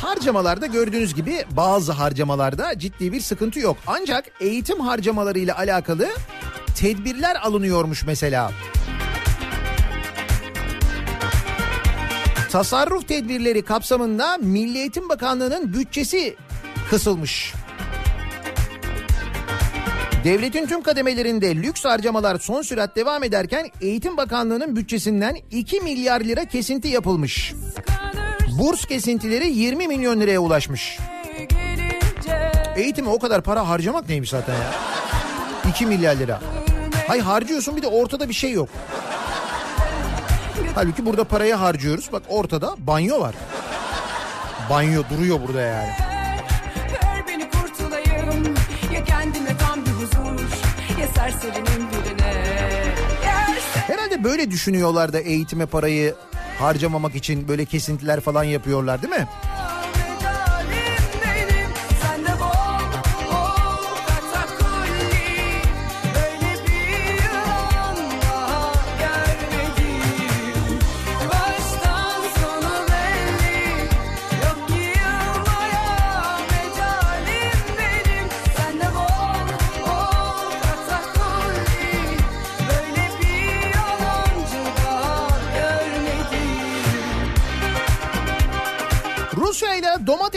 Harcamalarda gördüğünüz gibi bazı harcamalarda ciddi bir sıkıntı yok. Ancak eğitim harcamalarıyla alakalı tedbirler alınıyormuş mesela. Tasarruf tedbirleri kapsamında Milli Eğitim Bakanlığı'nın bütçesi kısılmış. Devletin tüm kademelerinde lüks harcamalar son sürat devam ederken Eğitim Bakanlığı'nın bütçesinden 2 milyar lira kesinti yapılmış. Burs kesintileri 20 milyon liraya ulaşmış. Eğitime o kadar para harcamak neymiş zaten ya? 2 milyar lira. Hay harcıyorsun bir de ortada bir şey yok. Halbuki burada parayı harcıyoruz. Bak ortada banyo var. Banyo duruyor burada yani. Herhalde böyle düşünüyorlar da eğitime parayı harcamamak için böyle kesintiler falan yapıyorlar değil mi?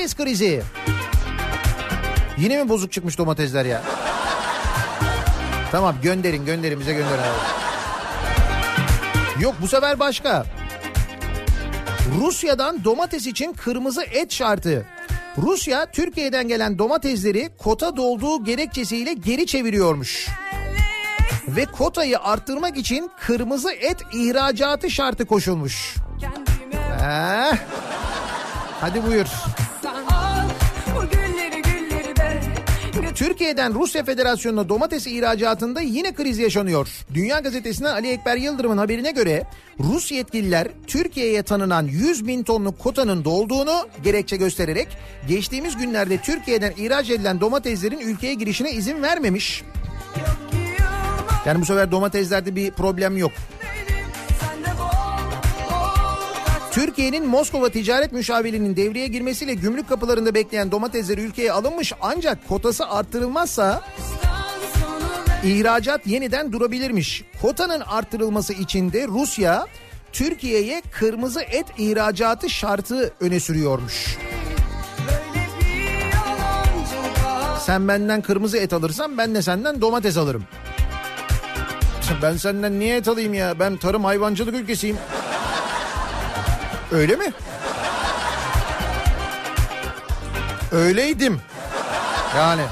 Domates krizi. Yine mi bozuk çıkmış domatesler ya? Tamam gönderin gönderin bize gönderin abi. Yok bu sefer başka. Rusya'dan domates için kırmızı et şartı. Rusya Türkiye'den gelen domatesleri kota dolduğu gerekçesiyle geri çeviriyormuş. Ve kotayı arttırmak için kırmızı et ihracatı şartı koşulmuş. Eh. Hadi buyur. Türkiye'den Rusya Federasyonu'na domates ihracatında yine kriz yaşanıyor. Dünya Gazetesi'nden Ali Ekber Yıldırım'ın haberine göre Rus yetkililer Türkiye'ye tanınan 100 bin tonluk kotanın dolduğunu gerekçe göstererek geçtiğimiz günlerde Türkiye'den ihraç edilen domateslerin ülkeye girişine izin vermemiş. Yani bu sefer domateslerde bir problem yok. Türkiye'nin Moskova Ticaret Müşavirliği'nin devreye girmesiyle gümrük kapılarında bekleyen domatesleri ülkeye alınmış ancak kotası arttırılmazsa İhracat yeniden durabilirmiş. Kotanın arttırılması için de Rusya Türkiye'ye kırmızı et ihracatı şartı öne sürüyormuş. Sen benden kırmızı et alırsan ben de senden domates alırım. Ben senden niye et alayım ya? Ben tarım hayvancılık ülkesiyim. Öyle mi? Öyleydim. Yani.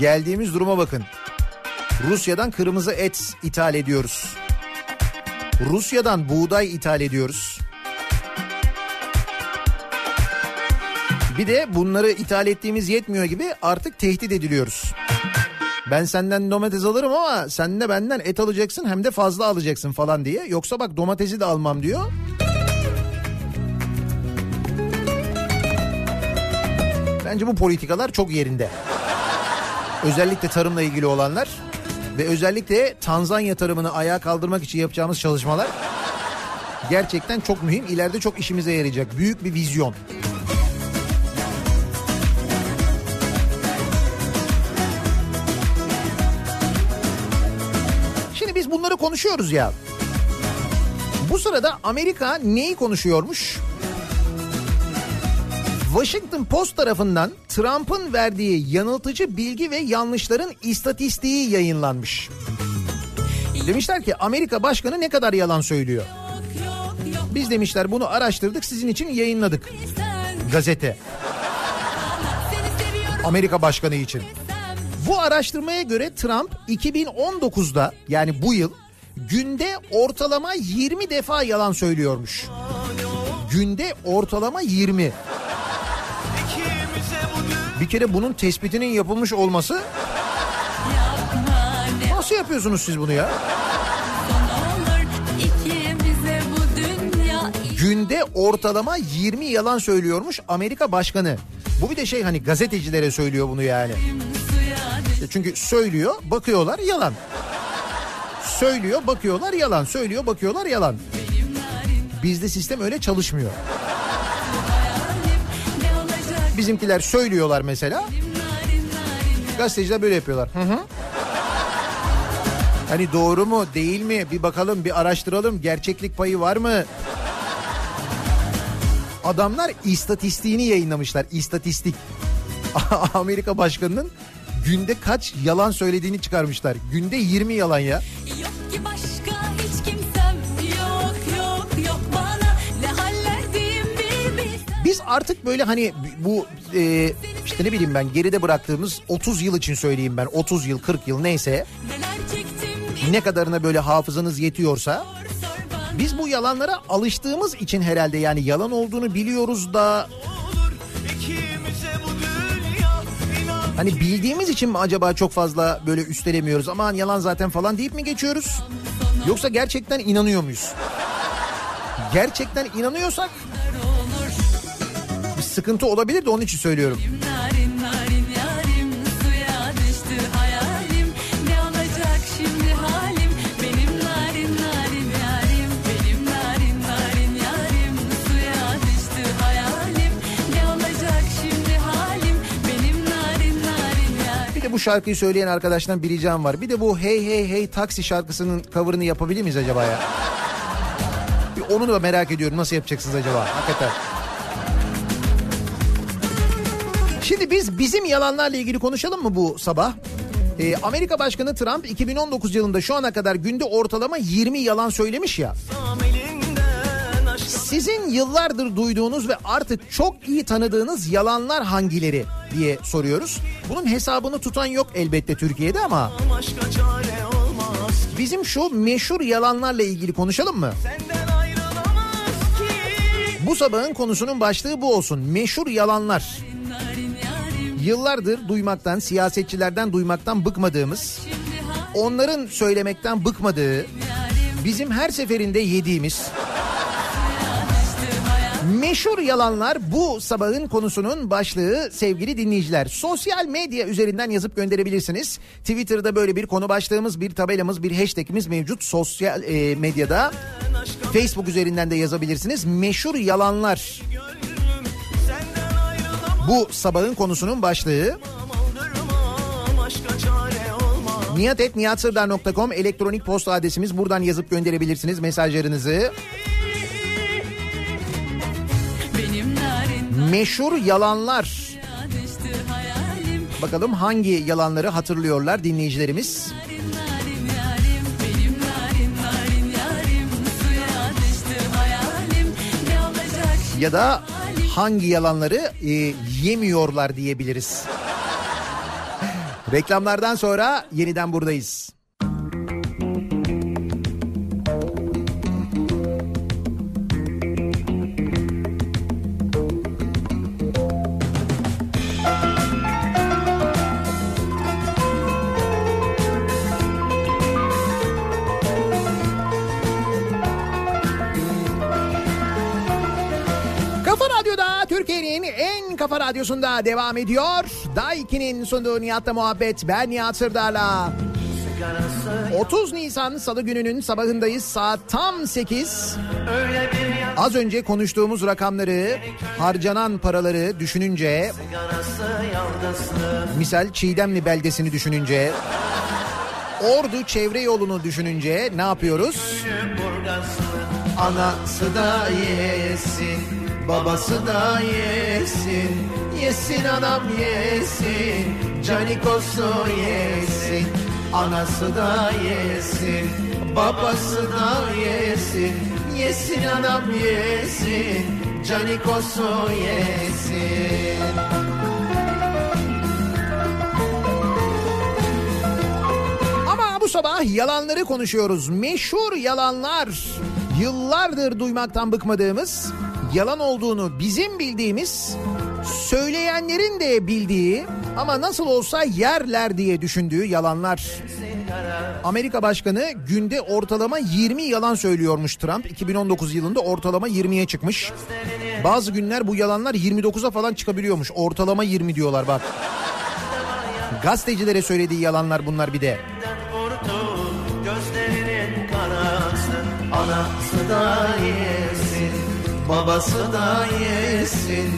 Geldiğimiz duruma bakın. Rusya'dan kırmızı et ithal ediyoruz. Rusya'dan buğday ithal ediyoruz. Bir de bunları ithal ettiğimiz yetmiyor gibi artık tehdit ediliyoruz. Ben senden domates alırım ama sen de benden et alacaksın hem de fazla alacaksın falan diye. Yoksa bak domatesi de almam diyor. Bence bu politikalar çok yerinde. Özellikle tarımla ilgili olanlar ve özellikle Tanzanya tarımını ayağa kaldırmak için yapacağımız çalışmalar gerçekten çok mühim. İleride çok işimize yarayacak. Büyük bir vizyon. Konuşuyoruz ya. Bu sırada Amerika neyi konuşuyormuş? Washington Post tarafından Trump'ın verdiği yanıltıcı bilgi ve yanlışların istatistiği yayınlanmış. Demişler ki Amerika Başkanı ne kadar yalan söylüyor. Biz demişler bunu araştırdık sizin için yayınladık. Gazete. Amerika Başkanı için. Bu araştırmaya göre Trump 2019'da yani bu yıl günde ortalama 20 defa yalan söylüyormuş. Günde ortalama 20. Bir kere bunun tespitinin yapılmış olması nasıl yapıyorsunuz siz bunu ya? Günde ortalama 20 yalan söylüyormuş Amerika Başkanı. Bu bir de şey hani gazetecilere söylüyor bunu yani. E Çünkü söylüyor, bakıyorlar yalan. Söylüyor, bakıyorlar yalan. Söylüyor, bakıyorlar yalan. Bizde sistem öyle çalışmıyor. Bizimkiler söylüyorlar mesela. Gazeteciler böyle yapıyorlar. Hı hı. Hani doğru mu değil mi bir bakalım bir araştıralım gerçeklik payı var mı? Adamlar istatistiğini yayınlamışlar istatistik. Amerika başkanının günde kaç yalan söylediğini çıkarmışlar. Günde 20 yalan ya. Yok ki başka hiç kimsem. Yok yok yok bana. Ne haller diyeyim Biz artık böyle hani bu e, işte ne bileyim ben geride bıraktığımız 30 yıl için söyleyeyim ben. 30 yıl 40 yıl neyse. Ne kadarına böyle hafızanız yetiyorsa. biz bu yalanlara alıştığımız için herhalde yani yalan olduğunu biliyoruz da hani bildiğimiz için mi acaba çok fazla böyle üstelemiyoruz aman yalan zaten falan deyip mi geçiyoruz yoksa gerçekten inanıyor muyuz? Gerçekten inanıyorsak bir sıkıntı olabilir de onun için söylüyorum. Narin narin şarkıyı söyleyen arkadaştan bir ricam var. Bir de bu Hey Hey Hey Taksi şarkısının cover'ını yapabilir miyiz acaba ya? Bir onu da merak ediyorum nasıl yapacaksınız acaba hakikaten. Şimdi biz bizim yalanlarla ilgili konuşalım mı bu sabah? Ee, Amerika Başkanı Trump 2019 yılında şu ana kadar günde ortalama 20 yalan söylemiş ya. Sizin yıllardır duyduğunuz ve artık çok iyi tanıdığınız yalanlar hangileri diye soruyoruz. Bunun hesabını tutan yok elbette Türkiye'de ama bizim şu meşhur yalanlarla ilgili konuşalım mı? Bu sabahın konusunun başlığı bu olsun. Meşhur yalanlar. Yıllardır duymaktan, siyasetçilerden duymaktan bıkmadığımız, onların söylemekten bıkmadığı, bizim her seferinde yediğimiz Meşhur yalanlar bu sabahın konusunun başlığı sevgili dinleyiciler. Sosyal medya üzerinden yazıp gönderebilirsiniz. Twitter'da böyle bir konu başlığımız, bir tabelamız, bir hashtagimiz mevcut sosyal e, medyada. Facebook üzerinden de yazabilirsiniz. Meşhur yalanlar. Bu sabahın konusunun başlığı. Niyatetniyatsırdar.com elektronik posta adresimiz. Buradan yazıp gönderebilirsiniz mesajlarınızı. Benim Meşhur yalanlar. Bakalım hangi yalanları hatırlıyorlar dinleyicilerimiz. Ya da hangi yalanları e, yemiyorlar diyebiliriz. Reklamlardan sonra yeniden buradayız. Radyosunda devam ediyor. Daiki'nin sunduğu Nihat'la muhabbet ben Nihat Sırdar'la. 30 Nisan Salı gününün sabahındayız. Saat tam 8. Öyle bir yer Az önce konuştuğumuz rakamları, harcanan paraları düşününce, misal Çiğdemli beldesini düşününce, Ordu çevre yolunu düşününce ne yapıyoruz? Anası da yesin, babası da yesin. Yesin anam yesin, canikosu yesin. Anası da yesin, babası da yesin. Yesin anam yesin, canikosu yesin. Sabah yalanları konuşuyoruz. Meşhur yalanlar. Yıllardır duymaktan bıkmadığımız, yalan olduğunu bizim bildiğimiz, söyleyenlerin de bildiği ama nasıl olsa yerler diye düşündüğü yalanlar. Amerika Başkanı günde ortalama 20 yalan söylüyormuş Trump. 2019 yılında ortalama 20'ye çıkmış. Bazı günler bu yalanlar 29'a falan çıkabiliyormuş. Ortalama 20 diyorlar bak. Gazetecilere söylediği yalanlar bunlar bir de. Anası da yesin Babası da yesin,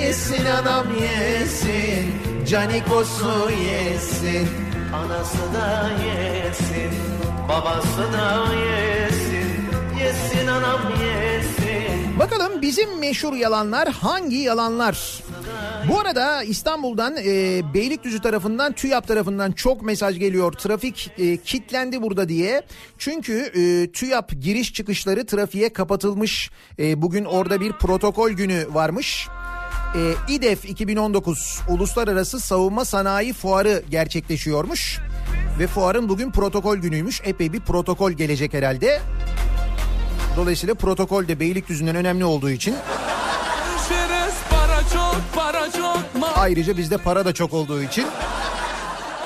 yesin adam yesin, canikosu yesin. Anası da yesin Babası da yesin Yesin anam yesin Bakalım bizim meşhur yalanlar hangi yalanlar? Bu arada İstanbul'dan e, Beylikdüzü tarafından TÜYAP tarafından çok mesaj geliyor. Trafik e, kitlendi burada diye. Çünkü e, TÜYAP giriş çıkışları trafiğe kapatılmış. E, bugün orada bir protokol günü varmış. E, İDEF 2019 Uluslararası Savunma Sanayi Fuarı gerçekleşiyormuş. Ve fuarın bugün protokol günüymüş. Epey bir protokol gelecek herhalde. Dolayısıyla protokol de Beylikdüzü'nden önemli olduğu için çok para çok ayrıca bizde para da çok olduğu için.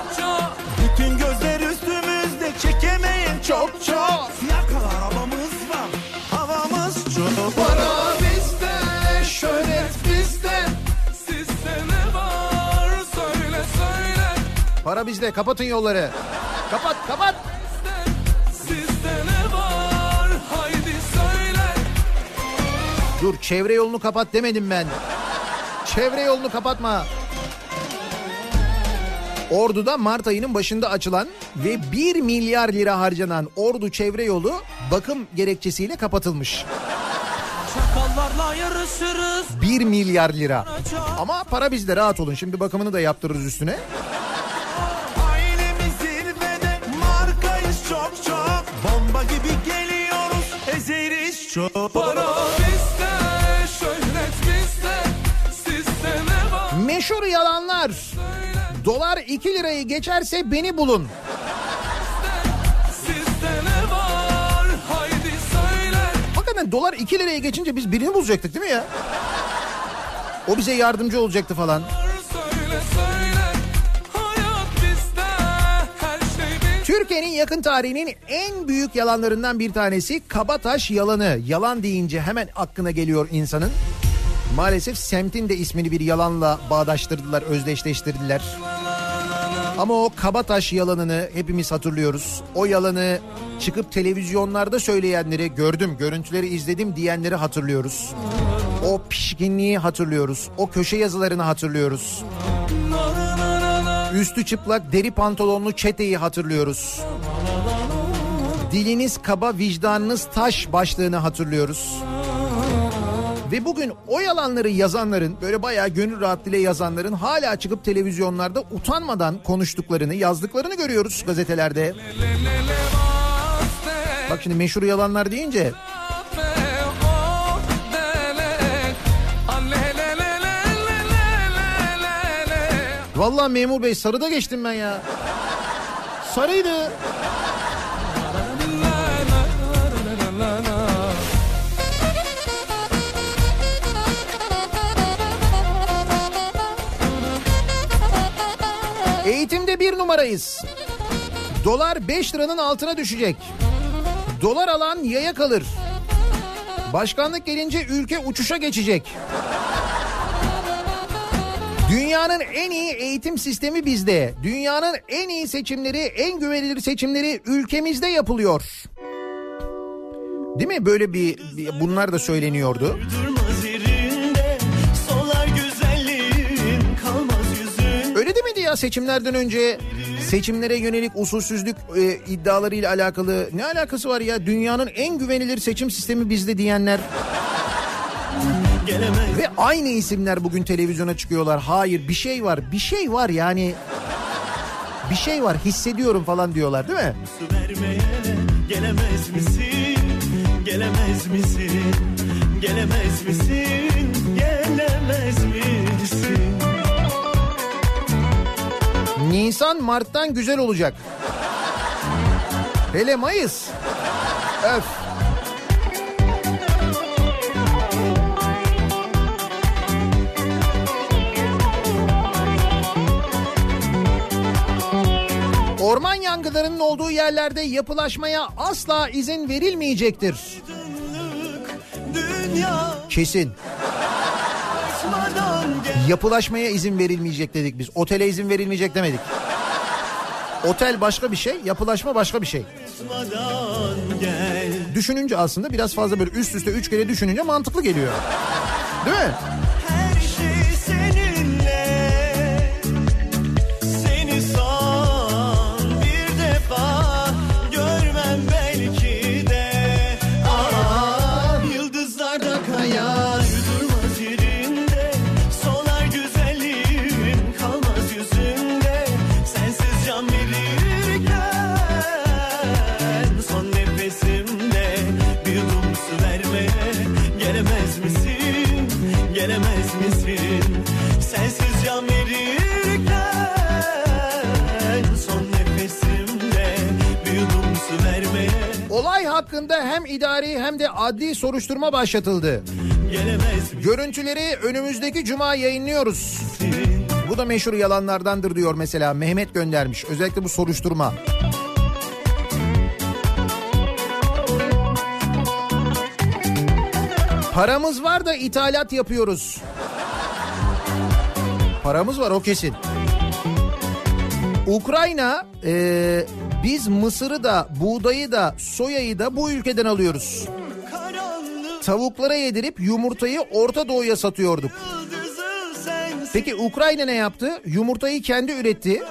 Maça Bütün gözler üstümüzde çekemeyin çok çok. Yakalar havamız var Havamız çok. Para bizde şöhret bizde. Sizde ne var? Söyle söyle. Para bizde kapatın yolları. Kapat kapat. Sizde ne var? Haydi söyle. Dur çevre yolunu kapat demedim ben. Çevre yolunu kapatma. Ordu'da Mart ayının başında açılan ve 1 milyar lira harcanan Ordu çevre yolu bakım gerekçesiyle kapatılmış. Çakallarla yarışırız 1 milyar lira. Ama para bizde rahat olun. Şimdi bakımını da yaptırırız üstüne. Çok çok Bomba gibi geliyoruz Ezeriz çok Para Meşhur yalanlar. Dolar 2 lirayı geçerse beni bulun. Hakikaten dolar 2 liraya geçince biz birini bulacaktık değil mi ya? O bize yardımcı olacaktı falan. Söyle söyle şey Türkiye'nin yakın tarihinin en büyük yalanlarından bir tanesi Kabataş yalanı. Yalan deyince hemen aklına geliyor insanın. Maalesef semtin de ismini bir yalanla bağdaştırdılar, özdeşleştirdiler. Ama o Kabataş yalanını hepimiz hatırlıyoruz. O yalanı çıkıp televizyonlarda söyleyenleri gördüm, görüntüleri izledim diyenleri hatırlıyoruz. O pişkinliği hatırlıyoruz. O köşe yazılarını hatırlıyoruz. Üstü çıplak deri pantolonlu çeteyi hatırlıyoruz. Diliniz kaba vicdanınız taş başlığını hatırlıyoruz. Ve bugün o yalanları yazanların böyle bayağı gönül rahatlığıyla yazanların hala çıkıp televizyonlarda utanmadan konuştuklarını yazdıklarını görüyoruz gazetelerde. Bak şimdi meşhur yalanlar deyince Vallahi memur bey sarıda geçtim ben ya. Sarıydı. Eğitimde bir numarayız. Dolar 5 liranın altına düşecek. Dolar alan yaya kalır. Başkanlık gelince ülke uçuşa geçecek. Dünyanın en iyi eğitim sistemi bizde. Dünyanın en iyi seçimleri, en güvenilir seçimleri ülkemizde yapılıyor. Değil mi? Böyle bir, bunlar da söyleniyordu. Seçimlerden önce seçimlere yönelik usulsüzlük e, iddialarıyla alakalı ne alakası var ya? Dünyanın en güvenilir seçim sistemi bizde diyenler. Gelemez ve aynı isimler bugün televizyona çıkıyorlar. Hayır bir şey var bir şey var yani. Bir şey var hissediyorum falan diyorlar değil mi? su gelemez misin? Gelemez misin? Gelemez misin? Gelemez misin Nisan Mart'tan güzel olacak. Hele Mayıs. Öf. Orman yangınlarının olduğu yerlerde yapılaşmaya asla izin verilmeyecektir. Kesin. Yapılaşmaya izin verilmeyecek dedik biz. Otele izin verilmeyecek demedik. Otel başka bir şey, yapılaşma başka bir şey. Düşününce aslında biraz fazla böyle üst üste üç kere düşününce mantıklı geliyor. Değil mi? Hakkında hem idari hem de adli soruşturma başlatıldı. Görüntüleri önümüzdeki cuma yayınlıyoruz. Bu da meşhur yalanlardandır diyor mesela Mehmet göndermiş. Özellikle bu soruşturma. Paramız var da ithalat yapıyoruz. Paramız var o kesin. Ukrayna e, biz mısırı da buğdayı da soyayı da bu ülkeden alıyoruz. Tavuklara yedirip yumurtayı Orta Doğu'ya satıyorduk. Peki Ukrayna ne yaptı? Yumurtayı kendi üretti.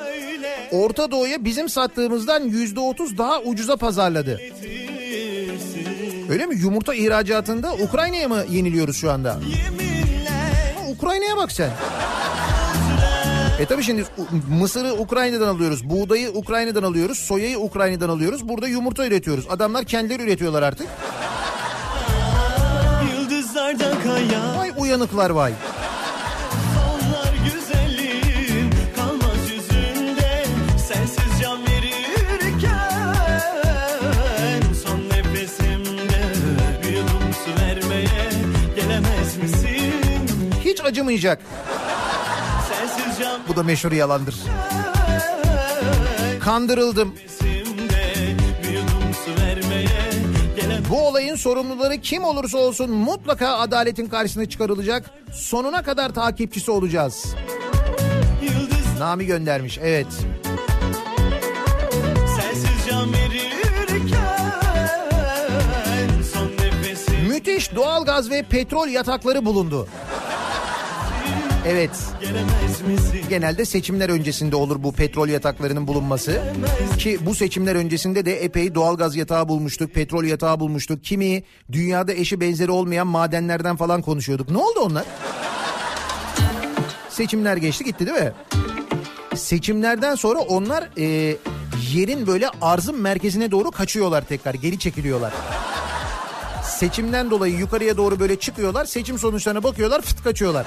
Orta Doğu'ya bizim sattığımızdan yüzde otuz daha ucuza pazarladı. Öyle mi? Yumurta ihracatında Ukrayna'ya mı yeniliyoruz şu anda? Ukrayna'ya bak sen. E tabii şimdi Mısır'ı Ukrayna'dan alıyoruz, buğdayı Ukrayna'dan alıyoruz, soyayı Ukrayna'dan alıyoruz. Burada yumurta üretiyoruz. Adamlar kendileri üretiyorlar artık. Kayar Vay uyanıklar vay. Yüzünde verirken Son nefesimde Bu da meşhur yalandır. Kandırıldım. Bu olayın sorumluları kim olursa olsun mutlaka adaletin karşısına çıkarılacak. Sonuna kadar takipçisi olacağız. Yıldız Nami göndermiş. Evet. verirken Müthiş doğalgaz ve petrol yatakları bulundu. Evet. Genelde seçimler öncesinde olur bu petrol yataklarının bulunması. Ki bu seçimler öncesinde de epey doğalgaz yatağı bulmuştuk, petrol yatağı bulmuştuk. Kimi dünyada eşi benzeri olmayan madenlerden falan konuşuyorduk. Ne oldu onlar? Seçimler geçti gitti değil mi? Seçimlerden sonra onlar e, yerin böyle arzın merkezine doğru kaçıyorlar tekrar, geri çekiliyorlar. Seçimden dolayı yukarıya doğru böyle çıkıyorlar, seçim sonuçlarına bakıyorlar, fıt kaçıyorlar.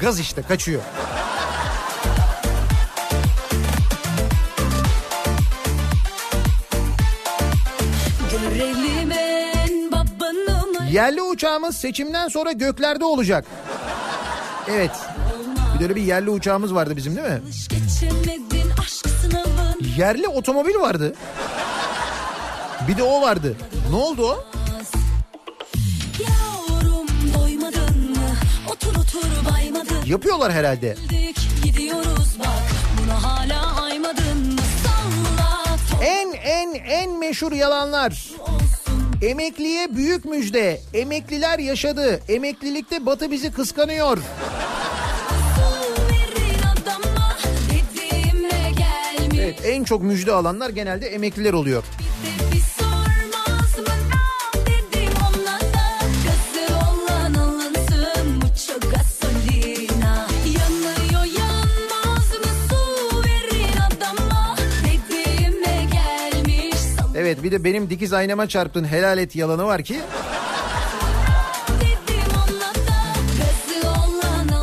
Gaz işte kaçıyor. Yerli uçağımız seçimden sonra göklerde olacak. Evet. Bir de bir yerli uçağımız vardı bizim değil mi? Yerli otomobil vardı. Bir de o vardı. Ne oldu o? Mı? Salla En en en meşhur yalanlar. Emekliye büyük müjde. Emekliler yaşadı. Emeklilikte Batı bizi kıskanıyor. Evet en çok müjde alanlar genelde emekliler oluyor. Bir Evet bir de benim dikiz aynama çarptın helal et yalanı var ki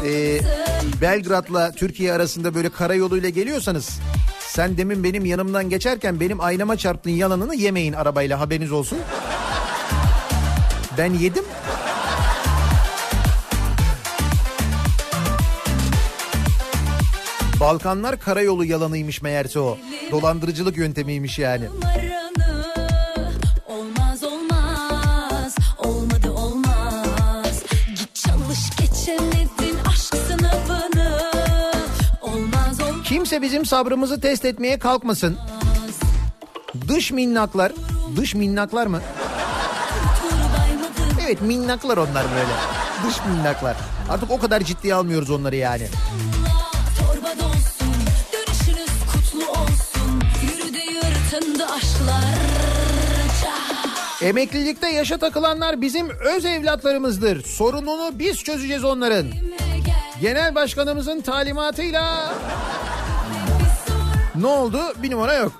e, alınsın Belgrad'la Türkiye arasında böyle karayoluyla geliyorsanız sen demin benim yanımdan geçerken benim aynama çarptığın yalanını yemeyin arabayla haberiniz olsun. Ben yedim. Balkanlar karayolu yalanıymış meğerse o. Dolandırıcılık yöntemiymiş yani. Numaranı Kimse bizim sabrımızı test etmeye kalkmasın. Dış minnaklar, dış minnaklar mı? Evet minnaklar onlar böyle. Dış minnaklar. Artık o kadar ciddiye almıyoruz onları yani. Emeklilikte yaşa takılanlar bizim öz evlatlarımızdır. Sorununu biz çözeceğiz onların. Genel başkanımızın talimatıyla ne oldu? Bir numara yok.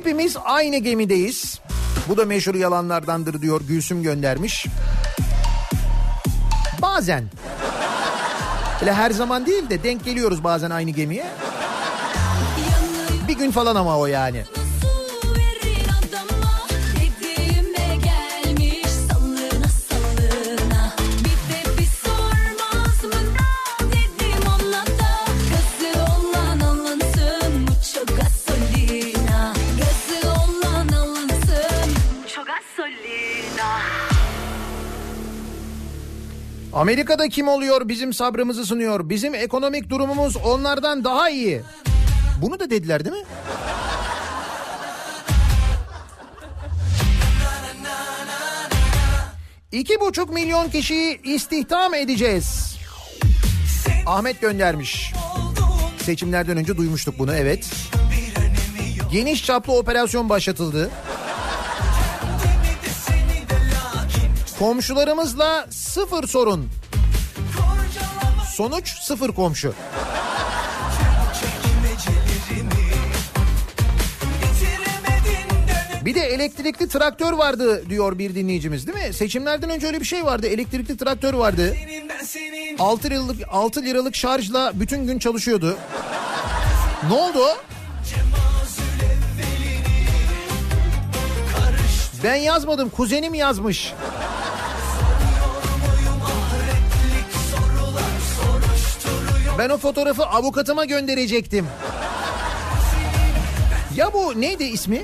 Hepimiz aynı gemideyiz. Bu da meşhur yalanlardandır diyor Gülsüm göndermiş. Bazen. Öyle her zaman değil de denk geliyoruz bazen aynı gemiye. Bir gün falan ama o yani. Amerika'da kim oluyor bizim sabrımızı sınıyor. Bizim ekonomik durumumuz onlardan daha iyi. Bunu da dediler değil mi? İki buçuk milyon kişiyi istihdam edeceğiz. Ahmet göndermiş. Seçimlerden önce duymuştuk bunu evet. Geniş çaplı operasyon başlatıldı. Komşularımızla sıfır sorun. Sonuç sıfır komşu. Bir de elektrikli traktör vardı diyor bir dinleyicimiz değil mi? Seçimlerden önce öyle bir şey vardı. Elektrikli traktör vardı. 6 liralık 6 liralık şarjla bütün gün çalışıyordu. Ne oldu? Ben yazmadım. Kuzenim yazmış. Ben o fotoğrafı avukatıma gönderecektim. Ya bu neydi ismi?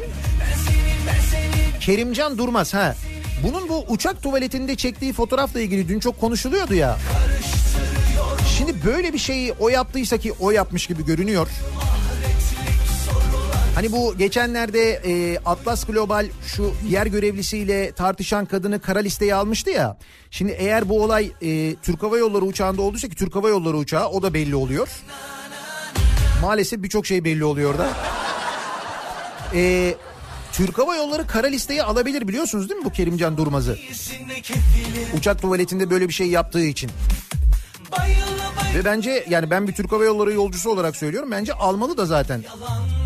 Kerimcan Durmaz ha. Bunun bu uçak tuvaletinde çektiği fotoğrafla ilgili dün çok konuşuluyordu ya. Şimdi böyle bir şeyi o yaptıysa ki o yapmış gibi görünüyor. Hani bu geçenlerde e, Atlas Global şu yer görevlisiyle tartışan kadını kara listeye almıştı ya. Şimdi eğer bu olay e, Türk Hava Yolları uçağında olduysa ki Türk Hava Yolları uçağı o da belli oluyor. Maalesef birçok şey belli oluyor orada. E, Türk Hava Yolları kara listeye alabilir biliyorsunuz değil mi bu Kerimcan Durmaz'ı? Uçak tuvaletinde böyle bir şey yaptığı için. Ve bence yani ben bir Türk Hava Yolları yolcusu olarak söylüyorum. Bence almalı da zaten. İyi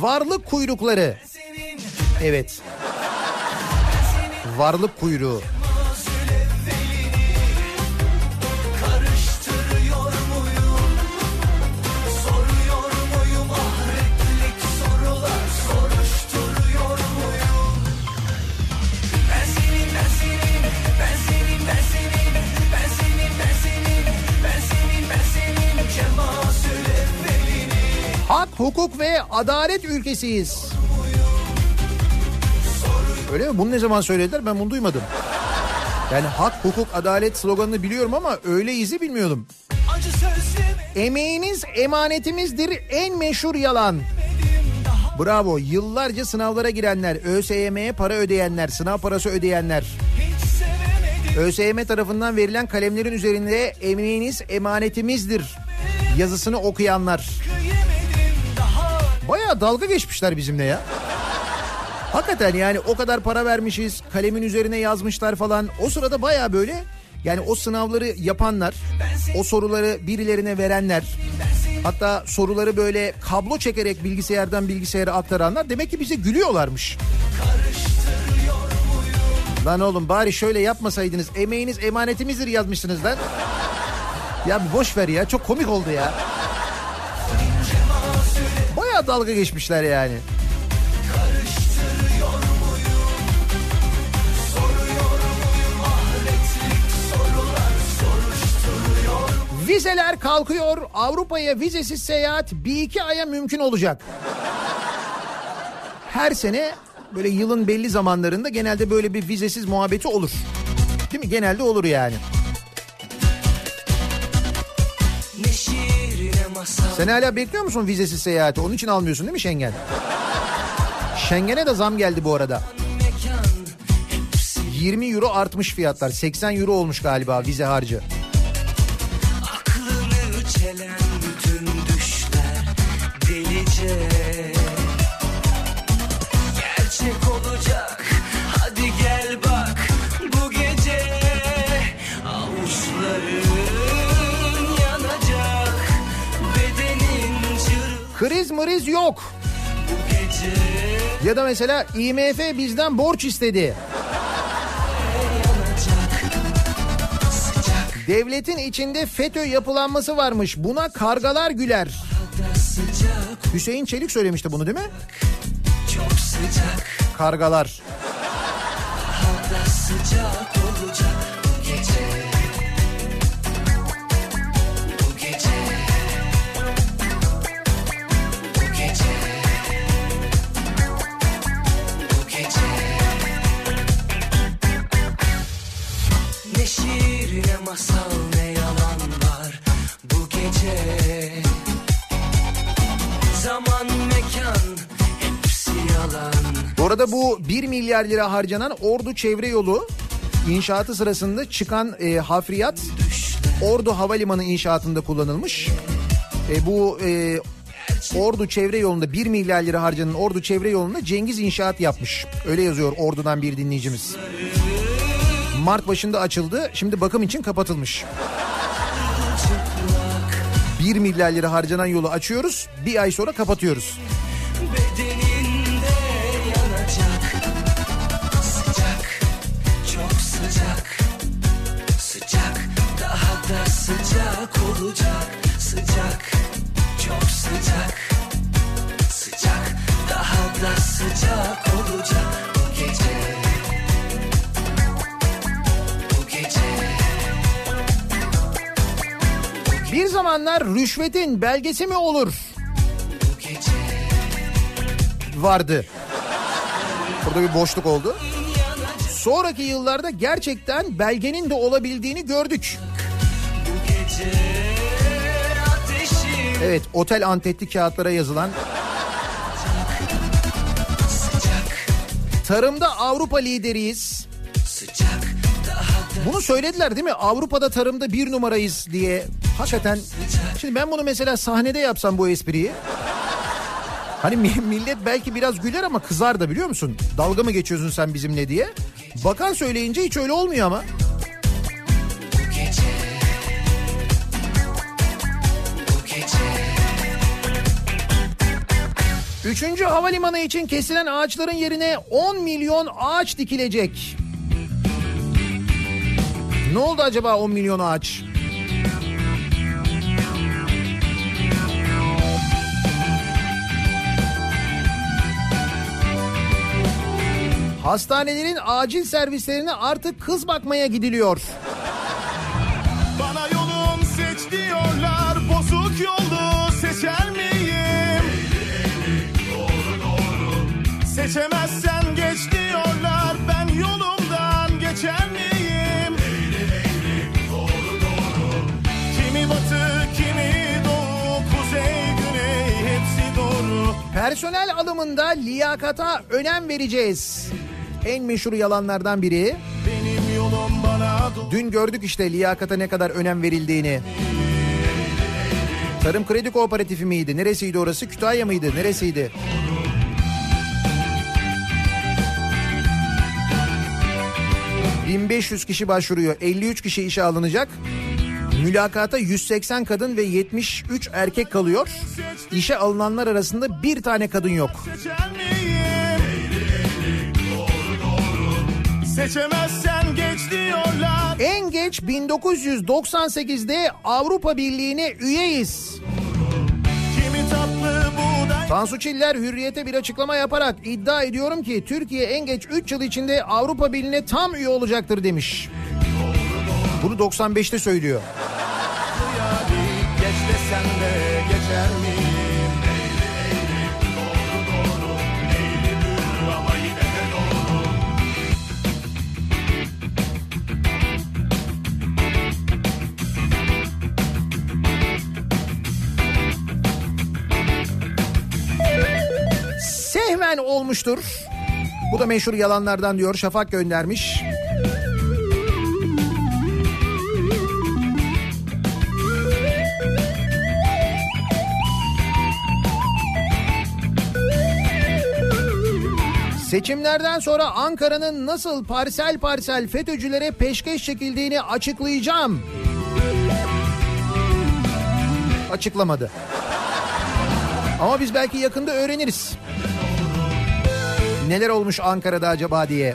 varlık kuyrukları. Evet. Varlık kuyruğu. Hukuk ve adalet ülkesiyiz. Öyle mi? Bunu ne zaman söylediler? Ben bunu duymadım. Yani hak, hukuk, adalet sloganını biliyorum ama öyle izi bilmiyordum. Emeğiniz emanetimizdir en meşhur yalan. Bravo. Yıllarca sınavlara girenler, ÖSYM'ye para ödeyenler, sınav parası ödeyenler. ÖSYM tarafından verilen kalemlerin üzerinde emeğiniz emanetimizdir yazısını okuyanlar. yemedim Bayağı dalga geçmişler bizimle ya. Hakikaten yani o kadar para vermişiz, kalemin üzerine yazmışlar falan. O sırada bayağı böyle yani o sınavları yapanlar, o soruları birilerine verenler, hatta soruları böyle kablo çekerek bilgisayardan bilgisayara aktaranlar demek ki bize gülüyorlarmış. Lan oğlum bari şöyle yapmasaydınız emeğiniz emanetimizdir yazmışsınız lan. Ya bir boş ver ya çok komik oldu ya. Dalga geçmişler yani. Vizeler kalkıyor. Avrupa'ya vizesiz seyahat bir iki aya mümkün olacak. Her sene böyle yılın belli zamanlarında genelde böyle bir vizesiz muhabbeti olur. Değil mi? Genelde olur yani. Sen hala bekliyor musun vizesiz seyahati? Onun için almıyorsun değil mi Schengen? Schengen'e de zam geldi bu arada. mekan hepsi 20 euro artmış fiyatlar. 80 euro olmuş galiba vize harcı. Mriz yok. Ya da mesela IMF bizden borç istedi. Devletin içinde FETÖ yapılanması varmış. Buna kargalar güler. Hüseyin Çelik söylemişti bunu değil mi? çok sıcak Kargalar. sıcak arada bu 1 milyar lira harcanan Ordu Çevre Yolu inşaatı sırasında çıkan e, hafriyat Ordu Havalimanı inşaatında kullanılmış. E, bu e, Ordu Çevre Yolu'nda 1 milyar lira harcanan Ordu Çevre Yolu'nda Cengiz inşaat yapmış. Öyle yazıyor Ordu'dan bir dinleyicimiz. Mart başında açıldı. Şimdi bakım için kapatılmış. 1 milyar lira harcanan yolu açıyoruz. Bir ay sonra kapatıyoruz. Sıcak olacak sıcak çok sıcak sıcak daha da sıcak olacak bu gece Bir zamanlar rüşvetin belgesi mi olur? Vardı. Burada bir boşluk oldu. Sonraki yıllarda gerçekten belgenin de olabildiğini gördük. Evet, otel antetli kağıtlara yazılan Tarımda Avrupa lideriyiz. Bunu söylediler değil mi? Avrupa'da tarımda bir numarayız diye. Hakikaten. Şimdi ben bunu mesela sahnede yapsam bu espriyi. Hani mi- millet belki biraz güler ama kızar da biliyor musun? Dalga mı geçiyorsun sen bizimle diye. Bakan söyleyince hiç öyle olmuyor ama. Üçüncü havalimanı için kesilen ağaçların yerine 10 milyon ağaç dikilecek. Ne oldu acaba 10 milyon ağaç? Hastanelerin acil servislerine artık kız bakmaya gidiliyor. Bana yolum seç diyorlar Bozuk yolu Seçemezsen geç diyorlar Ben yolumdan geçer miyim? Kimi batı kimi doğu Kuzey güney hepsi doğru Personel alımında liyakata önem vereceğiz. En meşhur yalanlardan biri. Benim yolum bana doğru Dün gördük işte liyakata ne kadar önem verildiğini. Tarım Kredi Kooperatifi miydi? Neresiydi orası? Kütahya mıydı? Neresiydi? ...1500 kişi başvuruyor. 53 kişi işe alınacak. Mülakata 180 kadın ve 73 erkek kalıyor. İşe alınanlar arasında bir tane kadın yok. Seçemezsen geç diyorlar En geç 1998'de Avrupa Birliği'ne üyeyiz. Tansu Çiller hürriyete bir açıklama yaparak iddia ediyorum ki Türkiye en geç 3 yıl içinde Avrupa Birliği'ne tam üye olacaktır demiş. Bunu 95'te söylüyor. Geç desen de geçer miyim? Sehmen olmuştur. Bu da meşhur yalanlardan diyor Şafak göndermiş. Seçimlerden sonra Ankara'nın nasıl parsel parsel FETÖ'cülere peşkeş çekildiğini açıklayacağım. Açıklamadı. Ama biz belki yakında öğreniriz. Neler olmuş Ankara'da acaba diye.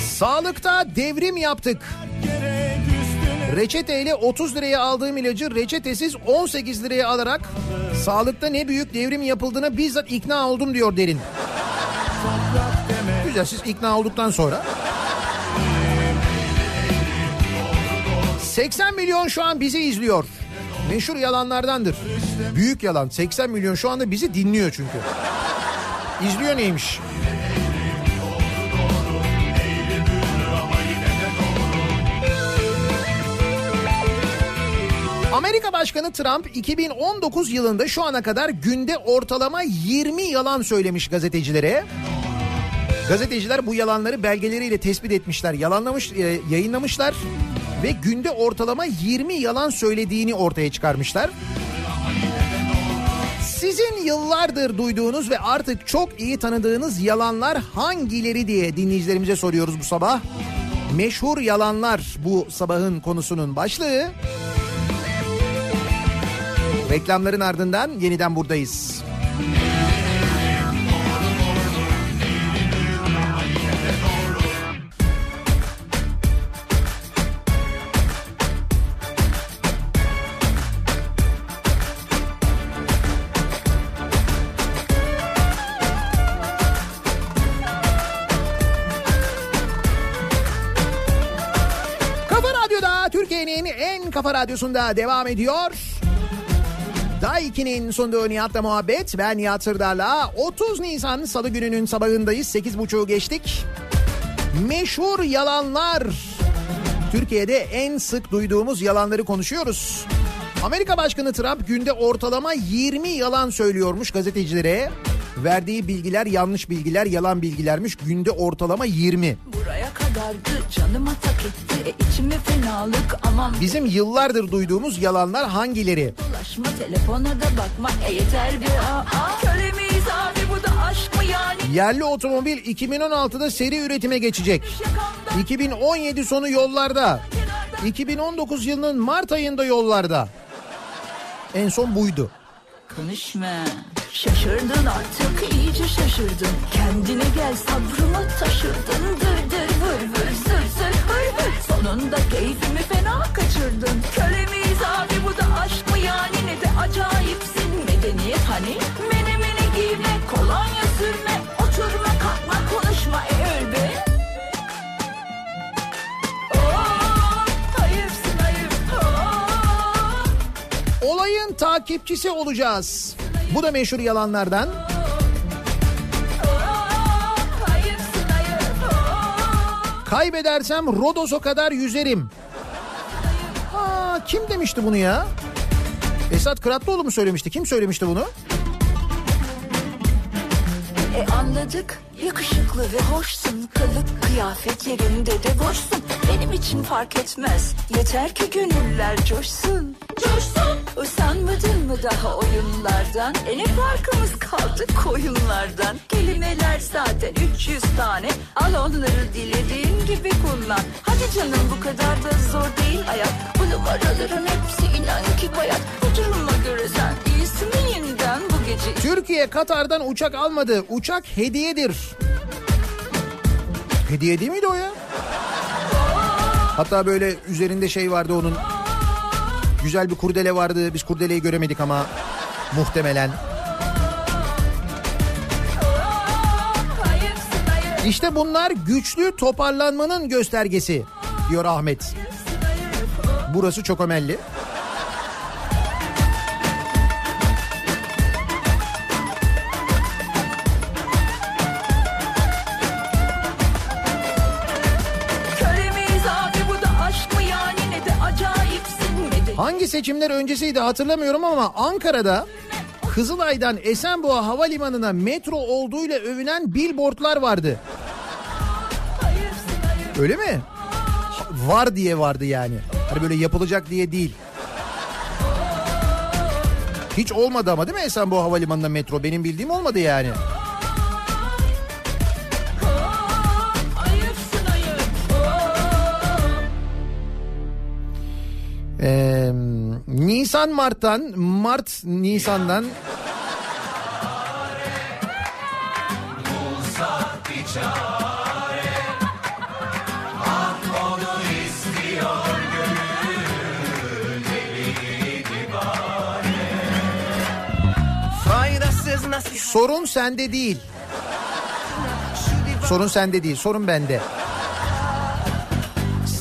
Sağlıkta devrim yaptık. Reçeteyle 30 liraya aldığım ilacı reçetesiz 18 liraya alarak sağlıkta ne büyük devrim yapıldığına bizzat ikna oldum diyor Derin. Güzel siz ikna olduktan sonra. 80 milyon şu an bizi izliyor. Meşhur yalanlardandır. Büyük yalan. 80 milyon şu anda bizi dinliyor çünkü. İzliyor neymiş? Amerika Başkanı Trump 2019 yılında şu ana kadar günde ortalama 20 yalan söylemiş gazetecilere. Gazeteciler bu yalanları belgeleriyle tespit etmişler, yalanlamış, e, yayınlamışlar ve günde ortalama 20 yalan söylediğini ortaya çıkarmışlar. Sizin yıllardır duyduğunuz ve artık çok iyi tanıdığınız yalanlar hangileri diye dinleyicilerimize soruyoruz bu sabah. Meşhur yalanlar bu sabahın konusunun başlığı. Reklamların ardından yeniden buradayız. Kafa Radyo'da Türkiye'nin en kafa radyosunda devam ediyor. Daiki'nin sunduğu Nihat'la muhabbet. Ben Nihat Sırdar'la 30 Nisan Salı gününün sabahındayız. 8.30'u geçtik. Meşhur yalanlar. Türkiye'de en sık duyduğumuz yalanları konuşuyoruz. Amerika Başkanı Trump günde ortalama 20 yalan söylüyormuş gazetecilere. Verdiği bilgiler yanlış bilgiler, yalan bilgilermiş. Günde ortalama 20. Buraya kadardı canıma tak etti e, içime fenalık aman Bizim yıllardır duyduğumuz yalanlar hangileri? Dolaşma telefona da bakma e yeter bir aa Köle miyiz abi bu da aşk mı yani Yerli otomobil 2016'da seri üretime geçecek. 2017 sonu yollarda. 2019 yılının Mart ayında yollarda. En son buydu. Konuşma şaşırdın artık iyice şaşırdın. Kendine gel sabrımı taşırdın. Dır dır vır vır zır zır hır hır. Sonunda keyfimi fena kaçırdın. Köle miyiz abi bu da aşk mı yani? Ne de acayipsin. Medeniyet hani? Mene mene giyme kolonya sürme Oturma kalkma konuşma. E öl be. Olayın takipçisi olacağız. Bu da meşhur yalanlardan. Kaybedersem Rodos'a kadar yüzerim. Aa, kim demişti bunu ya? Esat Kıratlıoğlu mu söylemişti? Kim söylemişti bunu? E anladık yakışıklı ve hoşsun. Kılık kıyafetlerinde de boşsun. Benim için fark etmez. Yeter ki gönüller coşsun. Coşsun. Usanmadın mı daha oyunlardan? E ne farkımız kaldı koyunlardan. Kelimeler zaten 300 tane. Al onları dilediğin gibi kullan. Hadi canım bu kadar da zor değil hayat. Bu numaraların hepsi inan ki bayat. Bu duruma göre sen iyisin gece Türkiye Katar'dan uçak almadı. Uçak hediyedir. Hediye değil miydi o ya? Hatta böyle üzerinde şey vardı onun. Güzel bir kurdele vardı. Biz kurdeleyi göremedik ama muhtemelen. İşte bunlar güçlü toparlanmanın göstergesi diyor Ahmet. Burası çok ömelli. Seçimler öncesiydi hatırlamıyorum ama Ankara'da Kızılay'dan Esenboğa Havalimanı'na metro olduğuyla övünen billboardlar vardı. Öyle mi? Var diye vardı yani. Hani böyle yapılacak diye değil. Hiç olmadı ama değil mi Esenboğa Havalimanı'nda metro? Benim bildiğim olmadı yani. ayıpsın ayıp Ee, Nisan Mart'tan, Mart Nisan'dan sorun sende değil. Sorun sende değil, sorun bende.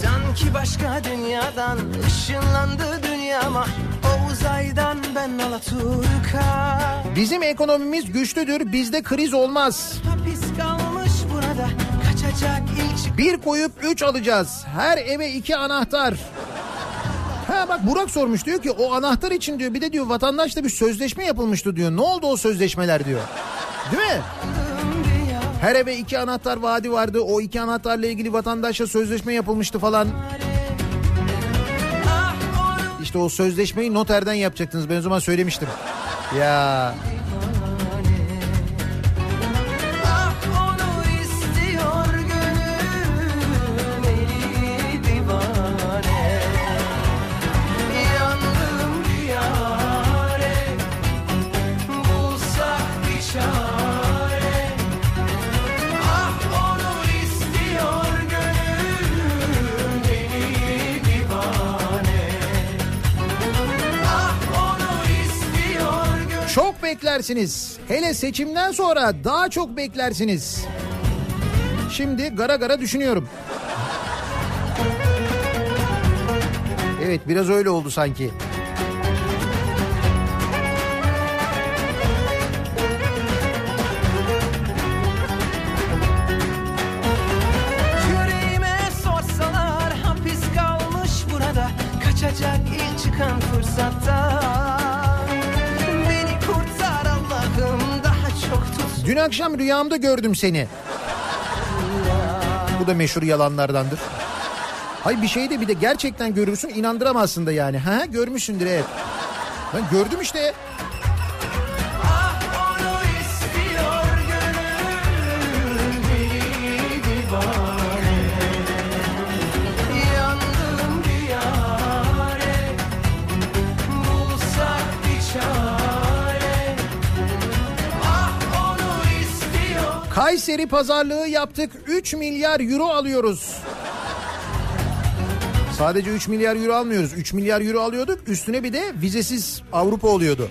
Sanki başka dünyadan ışınlandı dünyama O uzaydan ben Alaturka Bizim ekonomimiz güçlüdür, bizde kriz olmaz. Hapis kalmış burada kaçacak ilk Bir koyup üç alacağız. Her eve iki anahtar. Ha bak Burak sormuş diyor ki o anahtar için diyor bir de diyor vatandaşla bir sözleşme yapılmıştı diyor. Ne oldu o sözleşmeler diyor. Değil mi? Her eve iki anahtar vaadi vardı. O iki anahtarla ilgili vatandaşla sözleşme yapılmıştı falan. İşte o sözleşmeyi noterden yapacaktınız. Ben o zaman söylemiştim. Ya beklersiniz. Hele seçimden sonra daha çok beklersiniz. Şimdi gara gara düşünüyorum. Evet biraz öyle oldu sanki. Akşam rüyamda gördüm seni. Bu da meşhur yalanlardandır. Hay bir şey de bir de gerçekten görürsün inandıramazsın da yani. Ha görmüşsündür evet. Ben gördüm işte. Kayseri pazarlığı yaptık 3 milyar euro alıyoruz. Sadece 3 milyar euro almıyoruz. 3 milyar euro alıyorduk. Üstüne bir de vizesiz Avrupa oluyordu.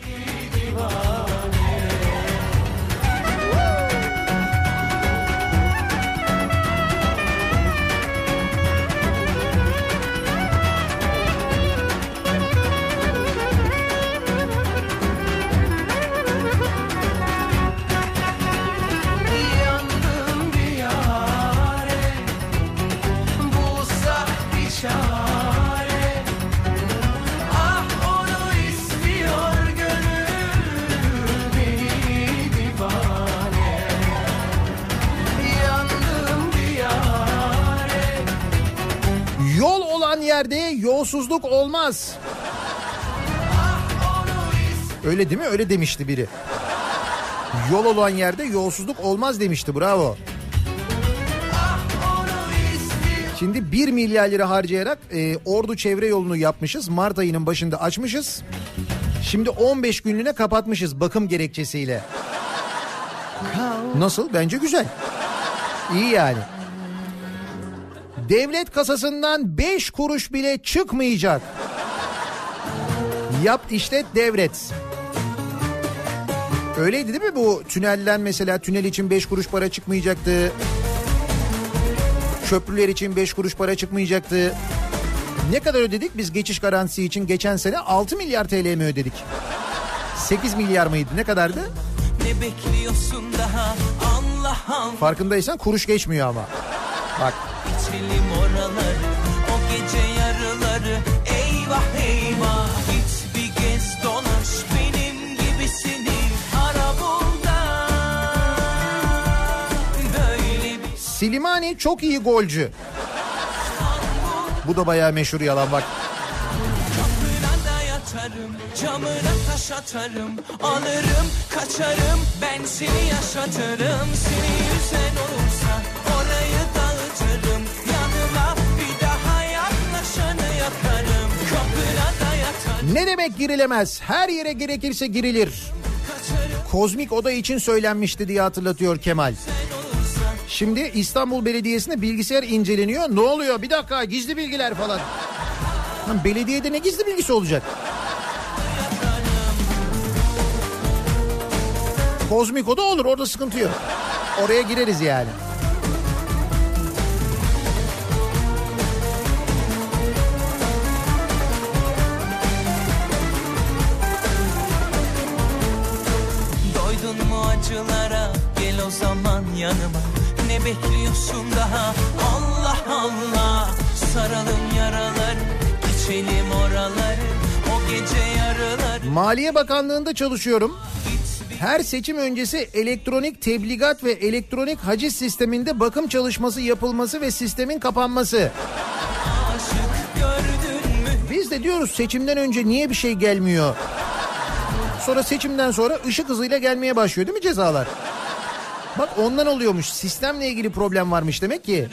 Öyle değil mi? Öyle demişti biri. Yol olan yerde yolsuzluk olmaz demişti. Bravo. Şimdi 1 milyar lira harcayarak e, Ordu çevre yolunu yapmışız. Mart ayının başında açmışız. Şimdi 15 günlüğüne kapatmışız bakım gerekçesiyle. Nasıl? Bence güzel. İyi yani. Devlet kasasından 5 kuruş bile çıkmayacak. Yap işlet devret. Öyleydi değil mi bu tünelden mesela tünel için 5 kuruş para çıkmayacaktı. Köprüler için 5 kuruş para çıkmayacaktı. Ne kadar ödedik biz geçiş garantisi için geçen sene 6 milyar TL mi ödedik? 8 milyar mıydı ne kadardı? Ne bekliyorsun daha Allah Allah Farkındaysan kuruş geçmiyor ama. Bak İçelim oraları o gece yarıları Eyvah eyvah Silimani çok iyi golcü. Bu da bayağı meşhur yalan bak. yatarım Camına taş atarım Alırım kaçarım Ben seni yaşatırım Seni yüzen olursa Orayı dağıtırım Yanıma bir daha yaklaşanı yakarım Kapına da yatarım Ne demek girilemez? Her yere gerekirse girilir. Kozmik oda için söylenmişti diye hatırlatıyor Kemal. Şimdi İstanbul Belediyesi'nde bilgisayar inceleniyor. Ne oluyor? Bir dakika gizli bilgiler falan. Lan belediyede ne gizli bilgisi olacak? Kozmik oda olur orada sıkıntı yok. Oraya gireriz yani. Doydun mu acılara gel o zaman yanıma Ne bekliyorsun daha Allah Allah Saralım yaraları içelim oraları O gece yarıları Maliye Bakanlığı'nda çalışıyorum. Her seçim öncesi elektronik tebligat ve elektronik haciz sisteminde bakım çalışması yapılması ve sistemin kapanması. Biz de diyoruz seçimden önce niye bir şey gelmiyor? Sonra seçimden sonra ışık hızıyla gelmeye başlıyor değil mi cezalar? Bak ondan oluyormuş. Sistemle ilgili problem varmış demek ki.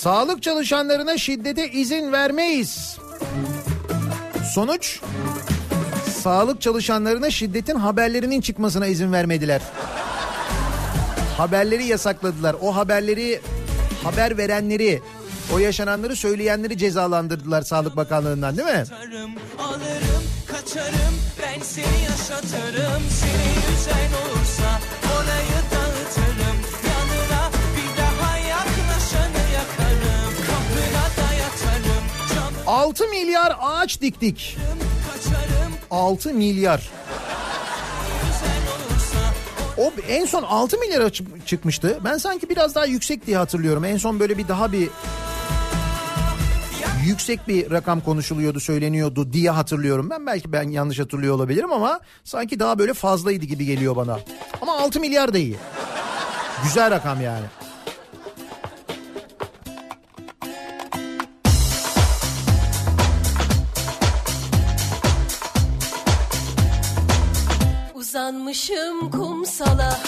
Sağlık çalışanlarına şiddete izin vermeyiz. Sonuç sağlık çalışanlarına şiddetin haberlerinin çıkmasına izin vermediler. Haberleri yasakladılar. O haberleri haber verenleri, o yaşananları söyleyenleri cezalandırdılar Sağlık Bakanlığı'ndan değil mi? Yatarım, alırım, kaçarım, ben seni yaşatırım. Seni üzen olursa 6 milyar ağaç diktik. kaçarım. 6 milyar. O en son 6 milyara çı- çıkmıştı. Ben sanki biraz daha yüksek diye hatırlıyorum. En son böyle bir daha bir yüksek bir rakam konuşuluyordu, söyleniyordu diye hatırlıyorum. Ben belki ben yanlış hatırlıyor olabilirim ama sanki daha böyle fazlaydı gibi geliyor bana. Ama 6 milyar da iyi. Güzel rakam yani. Uzanmışım kumsala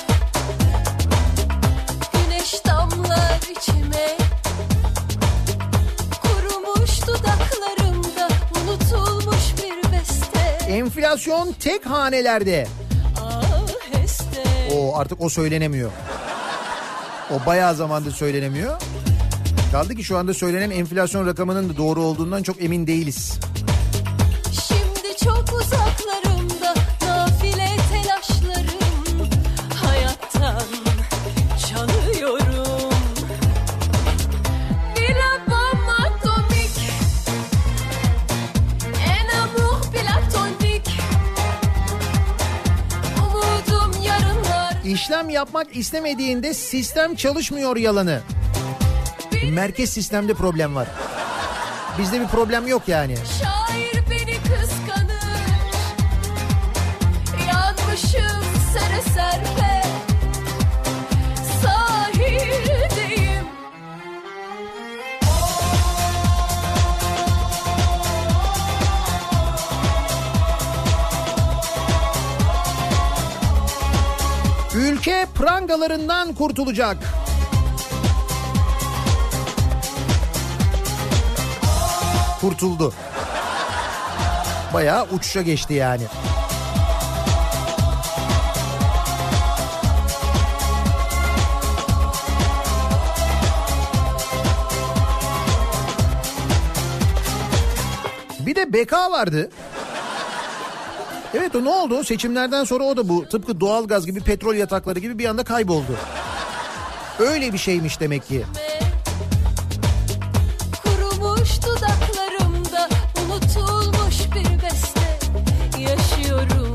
Güneş damlar içime Kurumuş dudaklarımda Unutulmuş bir beste Enflasyon tek hanelerde. Aheste O artık o söylenemiyor. O bayağı zamandır söylenemiyor. Kaldı ki şu anda söylenen enflasyon rakamının da doğru olduğundan çok emin değiliz. İşlem yapmak istemediğinde sistem çalışmıyor yalanı. Merkez sistemde problem var. Bizde bir problem yok yani. Şair Ülke prangalarından kurtulacak. Kurtuldu. Bayağı uçuşa geçti yani. Bir de BK vardı. Evet o ne oldu? Seçimlerden sonra o da bu tıpkı doğalgaz gibi petrol yatakları gibi bir anda kayboldu. Öyle bir şeymiş demek ki. Kurumuş dudaklarımda Unutulmuş bir beste Yaşıyorum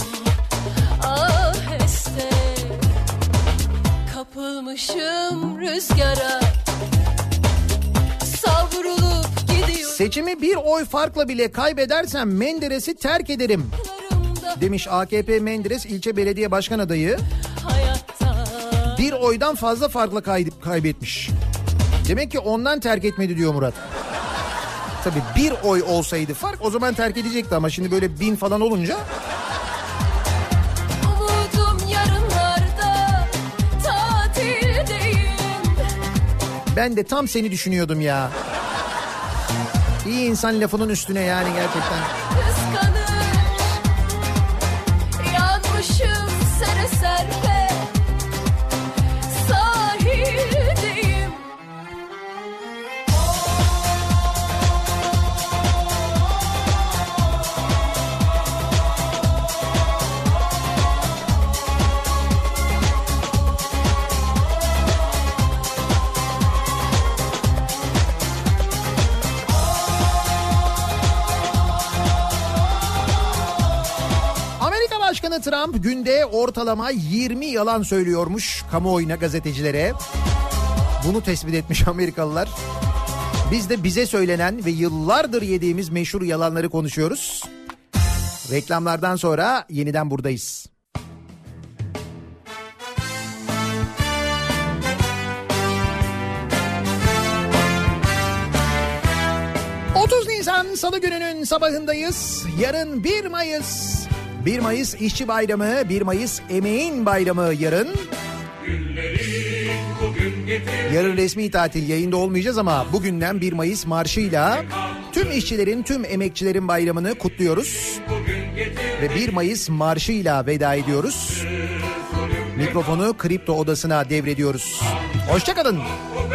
aheste Kapılmışım rüzgara Savrulup gidiyorum Seçimi bir oy farkla bile kaybedersem Menderes'i terk ederim demiş AKP Menderes ilçe belediye başkan adayı. Bir oydan fazla farkla kay- kaybetmiş. Demek ki ondan terk etmedi diyor Murat. Tabii bir oy olsaydı fark o zaman terk edecekti ama şimdi böyle bin falan olunca ben de tam seni düşünüyordum ya. İyi insan lafının üstüne yani gerçekten. Trump günde ortalama 20 yalan söylüyormuş kamuoyuna gazetecilere. Bunu tespit etmiş Amerikalılar. Biz de bize söylenen ve yıllardır yediğimiz meşhur yalanları konuşuyoruz. Reklamlardan sonra yeniden buradayız. ...30 Nisan Salı gününün sabahındayız. Yarın 1 Mayıs. 1 Mayıs İşçi Bayramı, 1 Mayıs Emeğin Bayramı yarın. Yarın resmi tatil yayında olmayacağız ama bugünden 1 Mayıs marşıyla tüm işçilerin, tüm emekçilerin bayramını kutluyoruz. Ve 1 Mayıs marşıyla veda ediyoruz. Mikrofonu Kripto Odası'na devrediyoruz. Hoşçakalın. Bu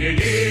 Yepyeni bir